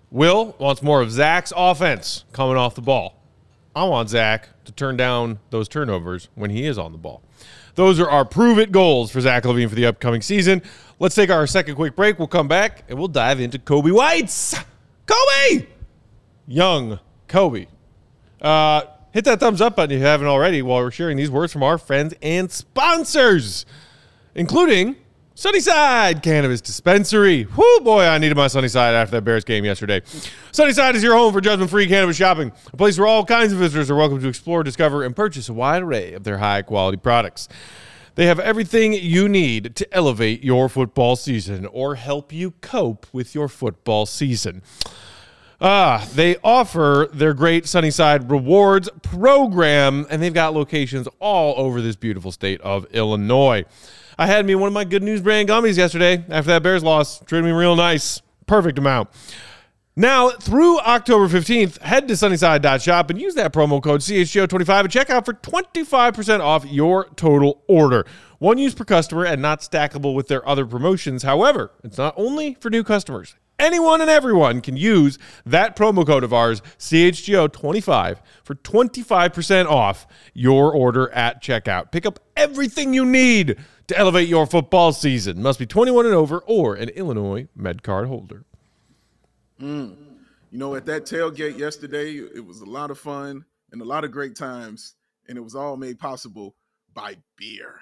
Will wants more of Zach's offense coming off the ball. I want Zach to turn down those turnovers when he is on the ball. Those are our prove it goals for Zach LaVine for the upcoming season. Let's take our second quick break. We'll come back and we'll dive into Coby White's. Coby! Young Coby. Uh, hit that thumbs up button if you haven't already while we're sharing these words from our friends and sponsors, including Sunnyside Cannabis Dispensary. Whoo, boy, I needed my Sunnyside after that Bears game yesterday. Sunnyside is your home for judgment free cannabis shopping, a place where all kinds of visitors are welcome to explore, discover, and purchase a wide array of their high quality products. They have everything you need to elevate your football season or help you cope with your football season. Ah, they offer their great Sunnyside Rewards program, and they've got locations all over this beautiful state of Illinois. I had me one of my good news brand gummies yesterday after that Bears loss. Treated me real nice. Perfect amount. Now, through October 15th, head to sunnyside.shop and use that promo code CHGO25 at checkout for 25% off your total order. One use per customer and not stackable with their other promotions. However, it's not only for new customers. Anyone and everyone can use that promo code of ours, CHGO25, for 25% off your order at checkout. Pick up everything you need to elevate your football season. Must be 21 and over or an Illinois MedCard holder. Mm. You know, at that tailgate yesterday, it was a lot of fun and a lot of great times, and it was all made possible by beer.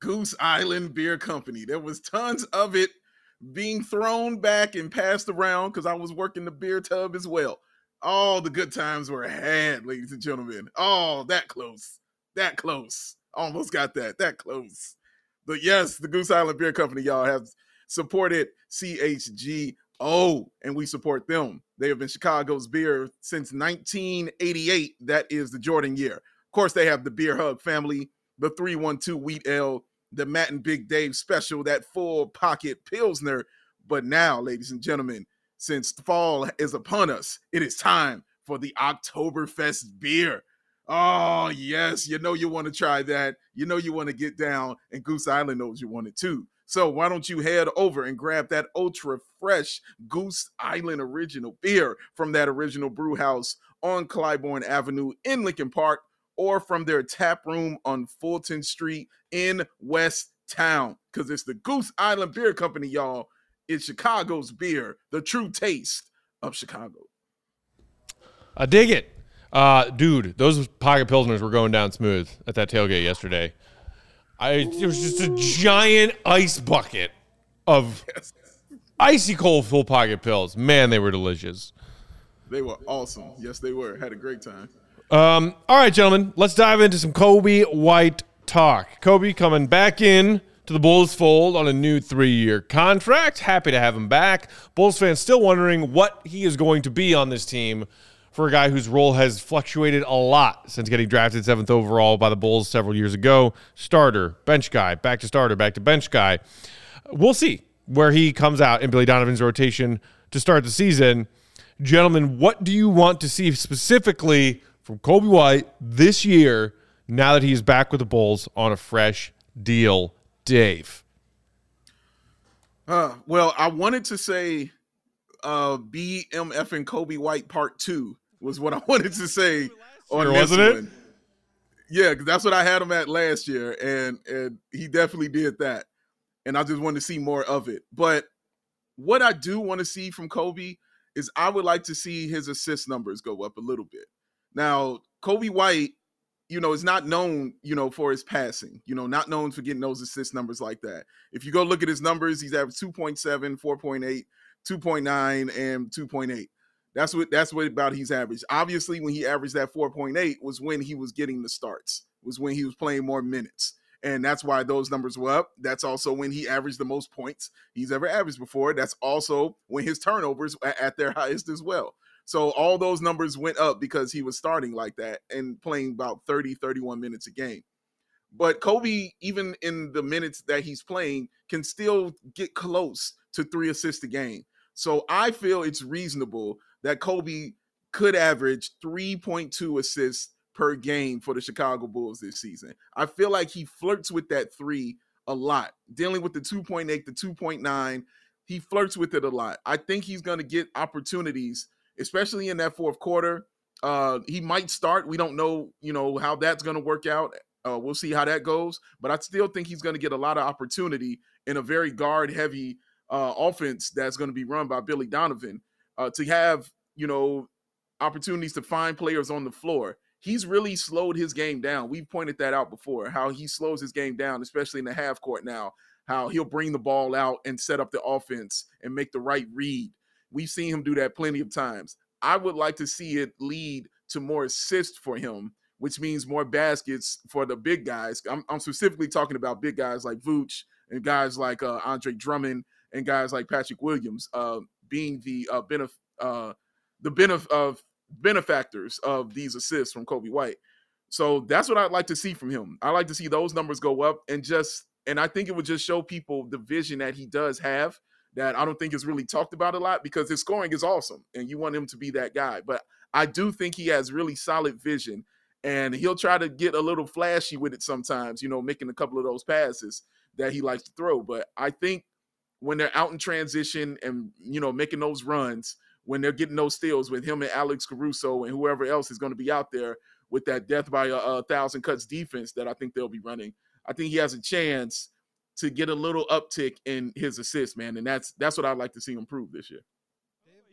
Goose Island Beer Company. There was tons of it being thrown back and passed around because I was working the beer tub as well. All the good times were had, ladies and gentlemen. Oh, that close. That close. Almost got that. That close. But yes, the Goose Island Beer Company, y'all, have supported CHGO, and we support them. They have been Chicago's beer since 1988. That is the Jordan year. Of course, they have the Beer Hug family, the 312 Wheat Ale, the Matt and Big Dave special, that full pocket Pilsner. But now, ladies and gentlemen, since fall is upon us, it is time for the Oktoberfest beer. Oh, yes, you know you want to try that. You know you want to get down, and Goose Island knows you want it too. So why don't you head over and grab that ultra fresh Goose Island original beer from that original brew house on Clybourn Avenue in Lincoln Park or from their tap room on Fulton Street in West Town because it's the Goose Island Beer Company, y'all. It's Chicago's beer, the true taste of Chicago. I dig it. Uh, dude, those pocket pilsners were going down smooth at that tailgate yesterday. I it was just a giant ice bucket of Yes. icy cold full pocket pills. Man, they were delicious. They were awesome. Yes, they were. Had a great time. Um, all right, gentlemen, let's dive into some Coby White talk. Coby coming back in to the Bulls fold on a new three-year contract. Happy to have him back. Bulls fans still wondering what he is going to be on this team for a guy whose role has fluctuated a lot since getting drafted seventh overall by the Bulls several years ago. Starter, bench guy, back to starter, back to bench guy. We'll see where he comes out in Billy Donovan's rotation to start the season. Gentlemen, what do you want to see specifically from Coby White this year now that he's back with the Bulls on a fresh deal? Dave. Uh, well, I wanted to say uh BMF and Coby White part two was what I wanted to say on year, wasn't it? one. Yeah, 'cause that's what I had him at last year, and and he definitely did that. And I just wanted to see more of it. But what I do want to see from Coby is I would like to see his assist numbers go up a little bit. Now, Coby White, you know, is not known, you know, for his passing, you know, not known for getting those assist numbers like that. If you go look at his numbers, he's averaged 2.7, 4.8, 2.9, and 2.8. That's what that's what about he's averaged. Obviously, when he averaged that 4.8 was when he was getting the starts, was when he was playing more minutes. And that's why those numbers were up. That's also when he averaged the most points he's ever averaged before. That's also when his turnovers at their highest as well. So all those numbers went up because he was starting like that and playing about 30, 31 minutes a game. But Coby, even in the minutes that he's playing, can still get close to three assists a game. So I feel it's reasonable that Coby could average 3.2 assists per game for the Chicago Bulls this season. I feel like he flirts with that three a lot, dealing with the 2.8, the 2.9. He flirts with it a lot. I think he's going to get opportunities, especially in that fourth quarter. Uh, he might start. We don't know, you know, how that's going to work out. Uh, we'll see how that goes. But I still think he's going to get a lot of opportunity in a very guard heavy uh, offense that's going to be run by Billy Donovan uh, to have, you know, opportunities to find players on the floor. He's really slowed his game down. We've pointed that out before, how he slows his game down, especially in the half court now, how he'll bring the ball out and set up the offense and make the right read. We've seen him do that plenty of times. I would like to see it lead to more assists for him, which means more baskets for the big guys. I'm, I'm specifically talking about big guys like Vooch and guys like uh, Andre Drummond and guys like Patrick Williams uh, being the uh, benef- uh, the benef- of benefactors of these assists from Coby White. So that's what I'd like to see from him. I like to see those numbers go up and just and I think it would just show people the vision that he does have that I don't think is really talked about a lot because his scoring is awesome and you want him to be that guy. But I do think he has really solid vision and he'll try to get a little flashy with it sometimes, you know, making a couple of those passes that he likes to throw. But I think when they're out in transition and you know making those runs, when they're getting those steals with him and Alex Caruso and whoever else is going to be out there with that death by a, a thousand cuts defense that I think they'll be running. I think he has a chance to get a little uptick in his assists, man, and that's that's what I'd like to see him prove this year.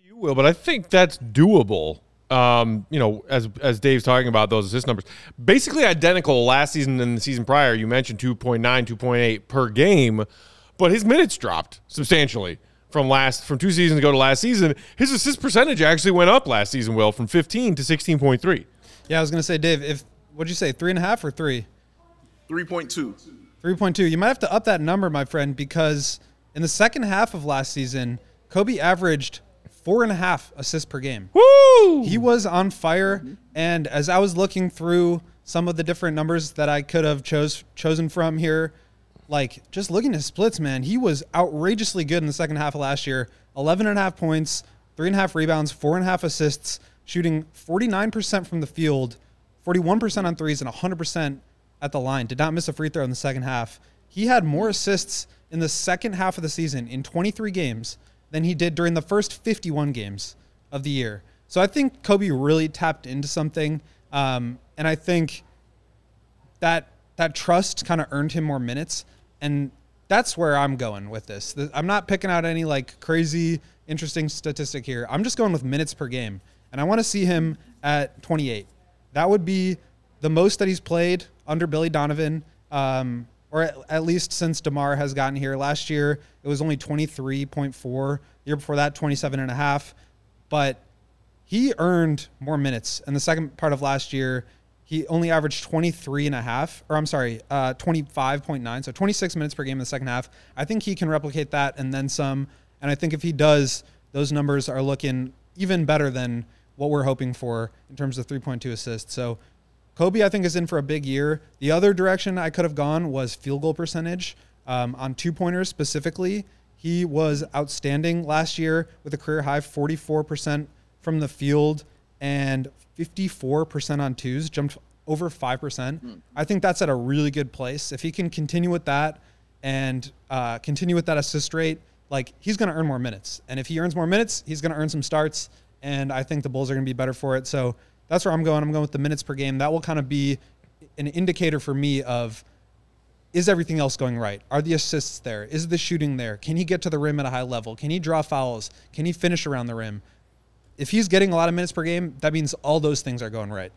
You will, but I think that's doable. Um, you know, as as Dave's talking about those assist numbers, basically identical last season and the season prior. You mentioned 2.9, 2.8 per game, but his minutes dropped substantially from last from two seasons ago to last season. His assist percentage actually went up last season, Will, from 15 to 16.3. Yeah, I was gonna say, Dave. If what'd you say, three and a half or three? 3.2. 3.2. You might have to up that number, my friend, because in the second half of last season, Coby averaged four and a half assists per game. Woo! He was on fire, and as I was looking through some of the different numbers that I could have chose chosen from here, like just looking at splits, man, he was outrageously good in the second half of last year. 11 and a half points, three and a half rebounds, four and a half assists, shooting 49% from the field, 41% on threes, and 100% at the line. Did not miss a free throw in the second half. He had more assists in the second half of the season in 23 games than he did during the first 51 games of the year. So I think Coby really tapped into something, um, and I think that that trust kind of earned him more minutes, and that's where I'm going with this. I'm not picking out any like crazy interesting statistic here. I'm just going with minutes per game, and I want to see him at 28. That would be the most that he's played under Billy Donovan, um, or at, at least since DeMar has gotten here. Last year it was only 23.4. The year before that, 27 and a half. But he earned more minutes. In the second part of last year, he only averaged 23 and a half, or I'm sorry, uh, 25.9. So 26 minutes per game in the second half. I think he can replicate that and then some. And I think if he does, those numbers are looking even better than what we're hoping for in terms of 3.2 assists. So Coby, I think, is in for a big year. The other direction I could have gone was field goal percentage um, on two pointers specifically. He was outstanding last year with a career high 44% from the field and 54% on twos, jumped over 5%. I think that's at a really good place. If he can continue with that and uh, continue with that assist rate, like he's going to earn more minutes. And if he earns more minutes, he's going to earn some starts. And I think the Bulls are going to be better for it. So that's where I'm going. I'm going with the minutes per game. That will kind of be an indicator for me of is everything else going right? Are the assists there? Is the shooting there? Can he get to the rim at a high level? Can he draw fouls? Can he finish around the rim? If he's getting a lot of minutes per game, that means all those things are going right.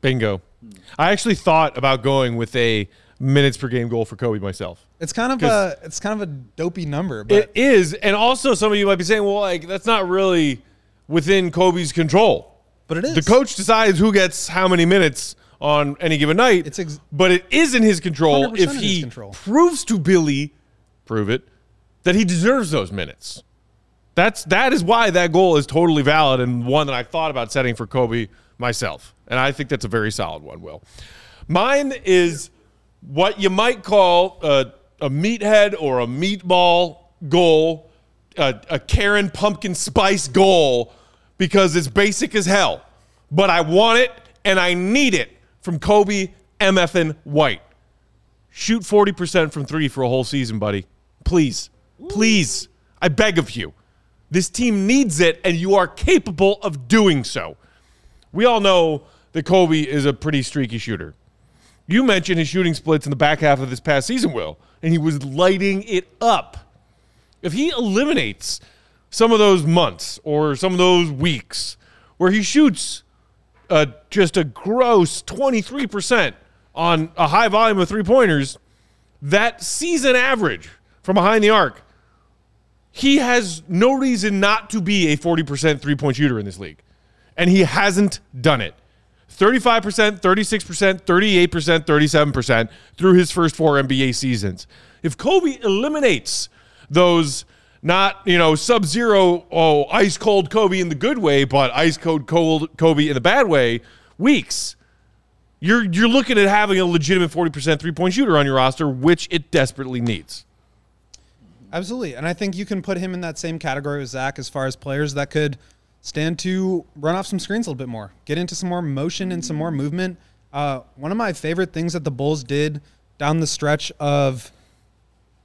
Bingo. Hmm. I actually thought about going with a minutes per game goal for Coby myself. It's kind of 'Cause- a it's kind of a dopey number, but It is, and also some of you might be saying, "Well, like that's not really within Coby's control." but it is The coach decides who gets how many minutes on any given night. It's ex- but it is in his control 100% if in his he control. proves to Billy, prove it, that he deserves those minutes. That's that is why that goal is totally valid and one that I thought about setting for Coby myself, and I think that's a very solid one. Will mine is what you might call a, a meathead or a meatball goal, a, a Karen pumpkin spice goal, because it's basic as hell. But I want it and I need it from Coby MFN White. Shoot 40% from three for a whole season, buddy. Please. Please. I beg of you. This team needs it, and you are capable of doing so. We all know that Coby is a pretty streaky shooter. You mentioned his shooting splits in the back half of this past season, Will, and he was lighting it up. If he eliminates some of those months or some of those weeks where he shoots uh, just a gross 23% on a high volume of three pointers, that season average from behind the arc, he has no reason not to be a 40% three point shooter in this league. And he hasn't done it. 35%, 36%, 38%, 37% through his first four NBA seasons. If Coby eliminates those not, you know, sub-zero, oh, ice cold Coby in the good way, but ice cold cold Coby in the bad way weeks, you're you're looking at having a legitimate 40% three-point shooter on your roster, which it desperately needs. Absolutely. And I think you can put him in that same category with Zach as far as players that could stand to run off some screens a little bit more, get into some more motion and some more movement. Uh, one of my favorite things that the Bulls did down the stretch of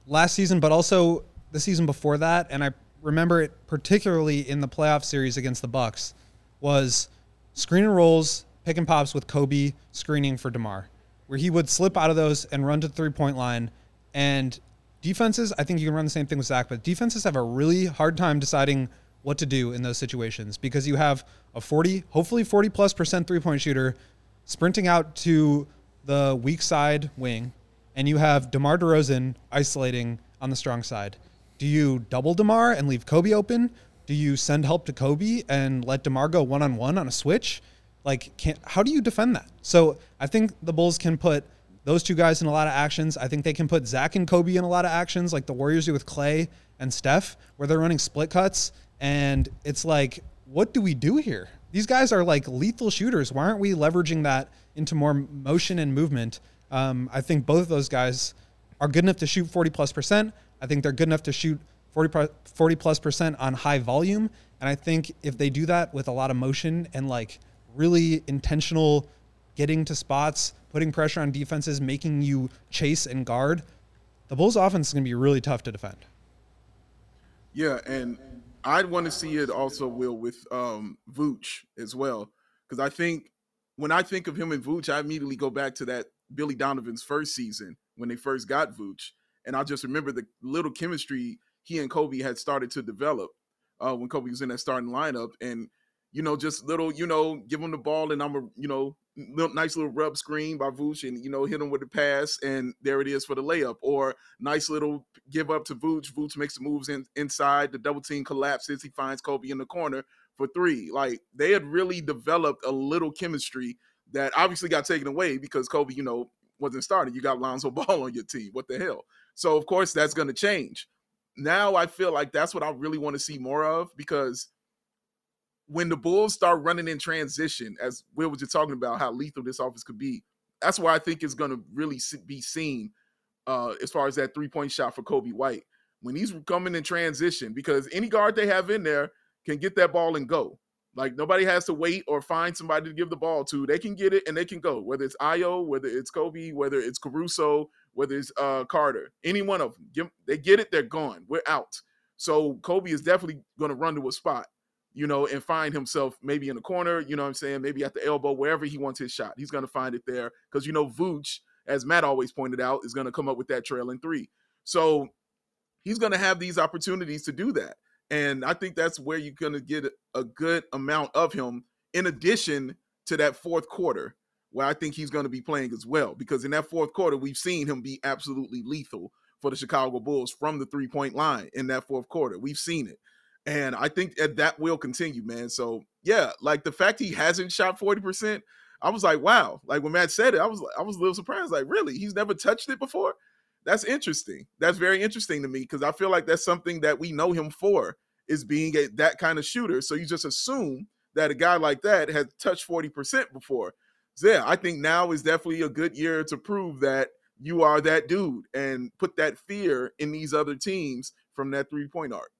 last season, but also the season before that, and I remember it particularly in the playoff series against the Bucks, was screen and rolls, pick and pops with Coby screening for DeMar, where he would slip out of those and run to the three point line. And defenses, I think you can run the same thing with Zach, but defenses have a really hard time deciding what to do in those situations because you have a 40, hopefully 40 plus percent three point shooter sprinting out to the weak side wing, and you have DeMar DeRozan isolating on the strong side. Do you double DeMar and leave Coby open? Do you send help to Coby and let DeMar go one on one on a switch? Like, how do you defend that? So I think the Bulls can put those two guys in a lot of actions. I think they can put Zach and Coby in a lot of actions, like the Warriors do with Clay and Steph, where they're running split cuts. And it's like, what do we do here? These guys are like lethal shooters. Why aren't we leveraging that into more motion and movement? Um, I think both of those guys are good enough to shoot 40 plus percent. I think they're good enough to shoot 40, 40 plus percent on high volume. And I think if they do that with a lot of motion and like really intentional getting to spots, putting pressure on defenses, making you chase and guard, the Bulls offense is going to be really tough to defend. Yeah, and I'd want to see it also, Will, with um, Vooch as well. Because I think when I think of him and Vooch, I immediately go back to that Billy Donovan's first season when they first got Vooch. And I just remember the little chemistry he and Coby had started to develop uh, when Coby was in that starting lineup. And, you know, just little, you know, give him the ball and I'm a, you know, nice little rub screen by Vooch and, you know, hit him with the pass and there it is for the layup. Or nice little give up to Vooch. Vooch makes the moves in, inside. The double team collapses. He finds Coby in the corner for three. Like they had really developed a little chemistry that obviously got taken away because Coby, you know, wasn't starting. You got Lonzo Ball on your team. What the hell? So of course that's going to change. Now I feel like that's what I really want to see more of because when the Bulls start running in transition, as Will was just talking about how lethal this offense could be, that's where I think it's going to really be seen uh, as far as that three point shot for Coby White when he's coming in transition because any guard they have in there can get that ball and go. Like nobody has to wait or find somebody to give the ball to. They can get it and they can go. Whether it's Ayo, whether it's Coby, whether it's Caruso, whether it's uh, Carter, any one of them, they get it, they're gone. We're out. So Coby is definitely going to run to a spot, you know, and find himself maybe in the corner, you know what I'm saying, maybe at the elbow, wherever he wants his shot. He's going to find it there because you know Vooch, as Matt always pointed out, is going to come up with that trailing three. So he's going to have these opportunities to do that. And I think that's where you're going to get a good amount of him in addition to that fourth quarter, where I think he's going to be playing as well. Because in that fourth quarter, we've seen him be absolutely lethal for the Chicago Bulls from the three point line in that fourth quarter. We've seen it. And I think that, that will continue, man. So, yeah, like the fact he hasn't shot 40%, I was like, wow. Like when Matt said it, I was I was a little surprised. Like, really? He's never touched it before? that's interesting. That's very interesting to me because I feel like that's something that we know him for is being a, that kind of shooter. So you just assume that a guy like that has touched 40% before. So yeah, I think now is definitely a good year to prove that you are that dude and put that fear in these other teams from that three point arc.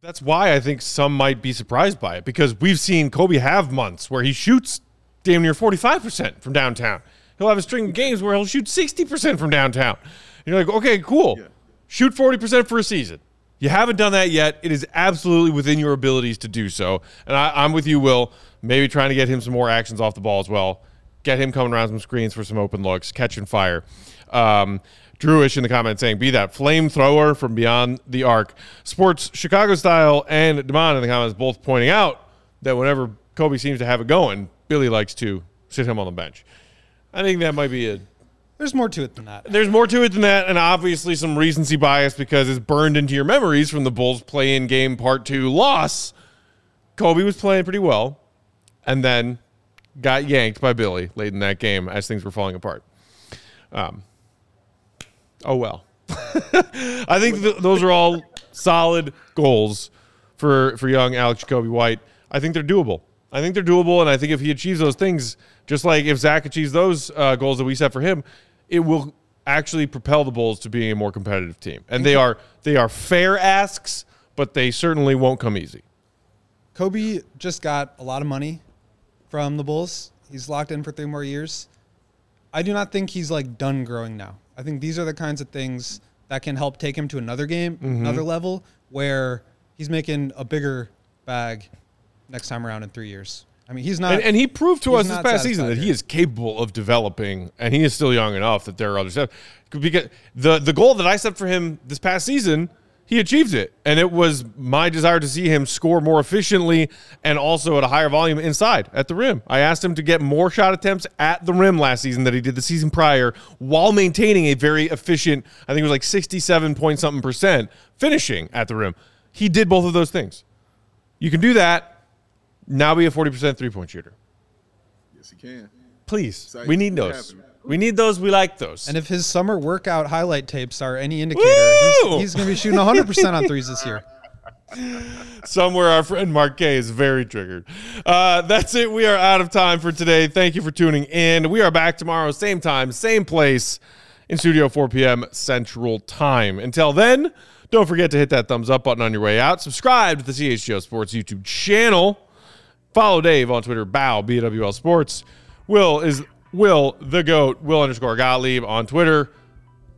That's why I think some might be surprised by it because we've seen Coby have months where he shoots damn near 45% from downtown he'll have a string of games where he'll shoot 60% from downtown. And you're like, okay, cool. Yeah. Shoot 40% for a season. You haven't done that yet. It is absolutely within your abilities to do so. And I, am with you, Will. Maybe trying to get him some more actions off the ball as well. Get him coming around some screens for some open looks, catching fire. Um, Drewish in the comments saying, be that flamethrower from beyond the arc. Sports Chicago style and Demond in the comments both pointing out that whenever Coby seems to have it going, Billy likes to sit him on the bench. I think that might be it. There's more to it than that. There's more to it than that, and obviously some recency bias because it's burned into your memories from the Bulls play-in game part two loss. Coby was playing pretty well, and then got yanked by Billy late in that game as things were falling apart. Um, oh well. I think th- those are all solid goals for for young Alex Jacoby White. I think they're doable. I think they're doable, and I think if he achieves those things, just like if Zach achieves those uh, goals that we set for him, it will actually propel the Bulls to being a more competitive team. And they are they are fair asks, but they certainly won't come easy. Coby just got a lot of money from the Bulls. He's locked in for three more years. I do not think he's like done growing now. I think these are the kinds of things that can help take him to another game, mm-hmm. another level where he's making a bigger bag next time around in three years. I mean, he's not. And, and he proved to us this past season that he is capable of developing, and he is still young enough that there are other steps. Because the the goal that I set for him this past season, he achieved it. And it was my desire to see him score more efficiently and also at a higher volume inside at the rim. I asked him to get more shot attempts at the rim last season than he did the season prior while maintaining a very efficient, I think it was like 67 point something percent finishing at the rim. He did both of those things. You can do that. Now be a 40% three point shooter. Yes, he can. Please. We need those. We need those. We like those. And if his summer workout highlight tapes are any indicator, Woo! he's, he's going to be shooting 100% on threes this year. Somewhere our friend Mark K is very triggered. Uh, that's it. We are out of time for today. Thank you for tuning in. We are back tomorrow, same time, same place in studio 4 p.m. Central Time. Until then, don't forget to hit that thumbs up button on your way out. Subscribe to the CHGO Sports YouTube channel. Follow Dave on Twitter, bow, BWL Sports. Will is Will the GOAT, Will underscore Gottlieb on Twitter.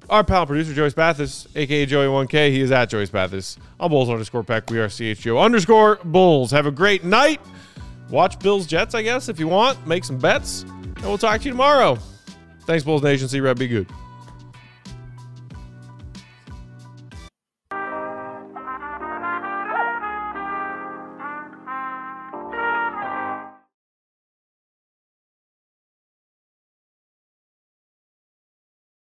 Our pal producer, Joey Spathis, aka Joey1K, he is at Joey Spathis. I'm Bulls underscore Peck. We are CHGO underscore Bulls. Have a great night. Watch Bills Jets, I guess, if you want. Make some bets. And we'll talk to you tomorrow. Thanks, Bulls Nation. See you, Red. Be good.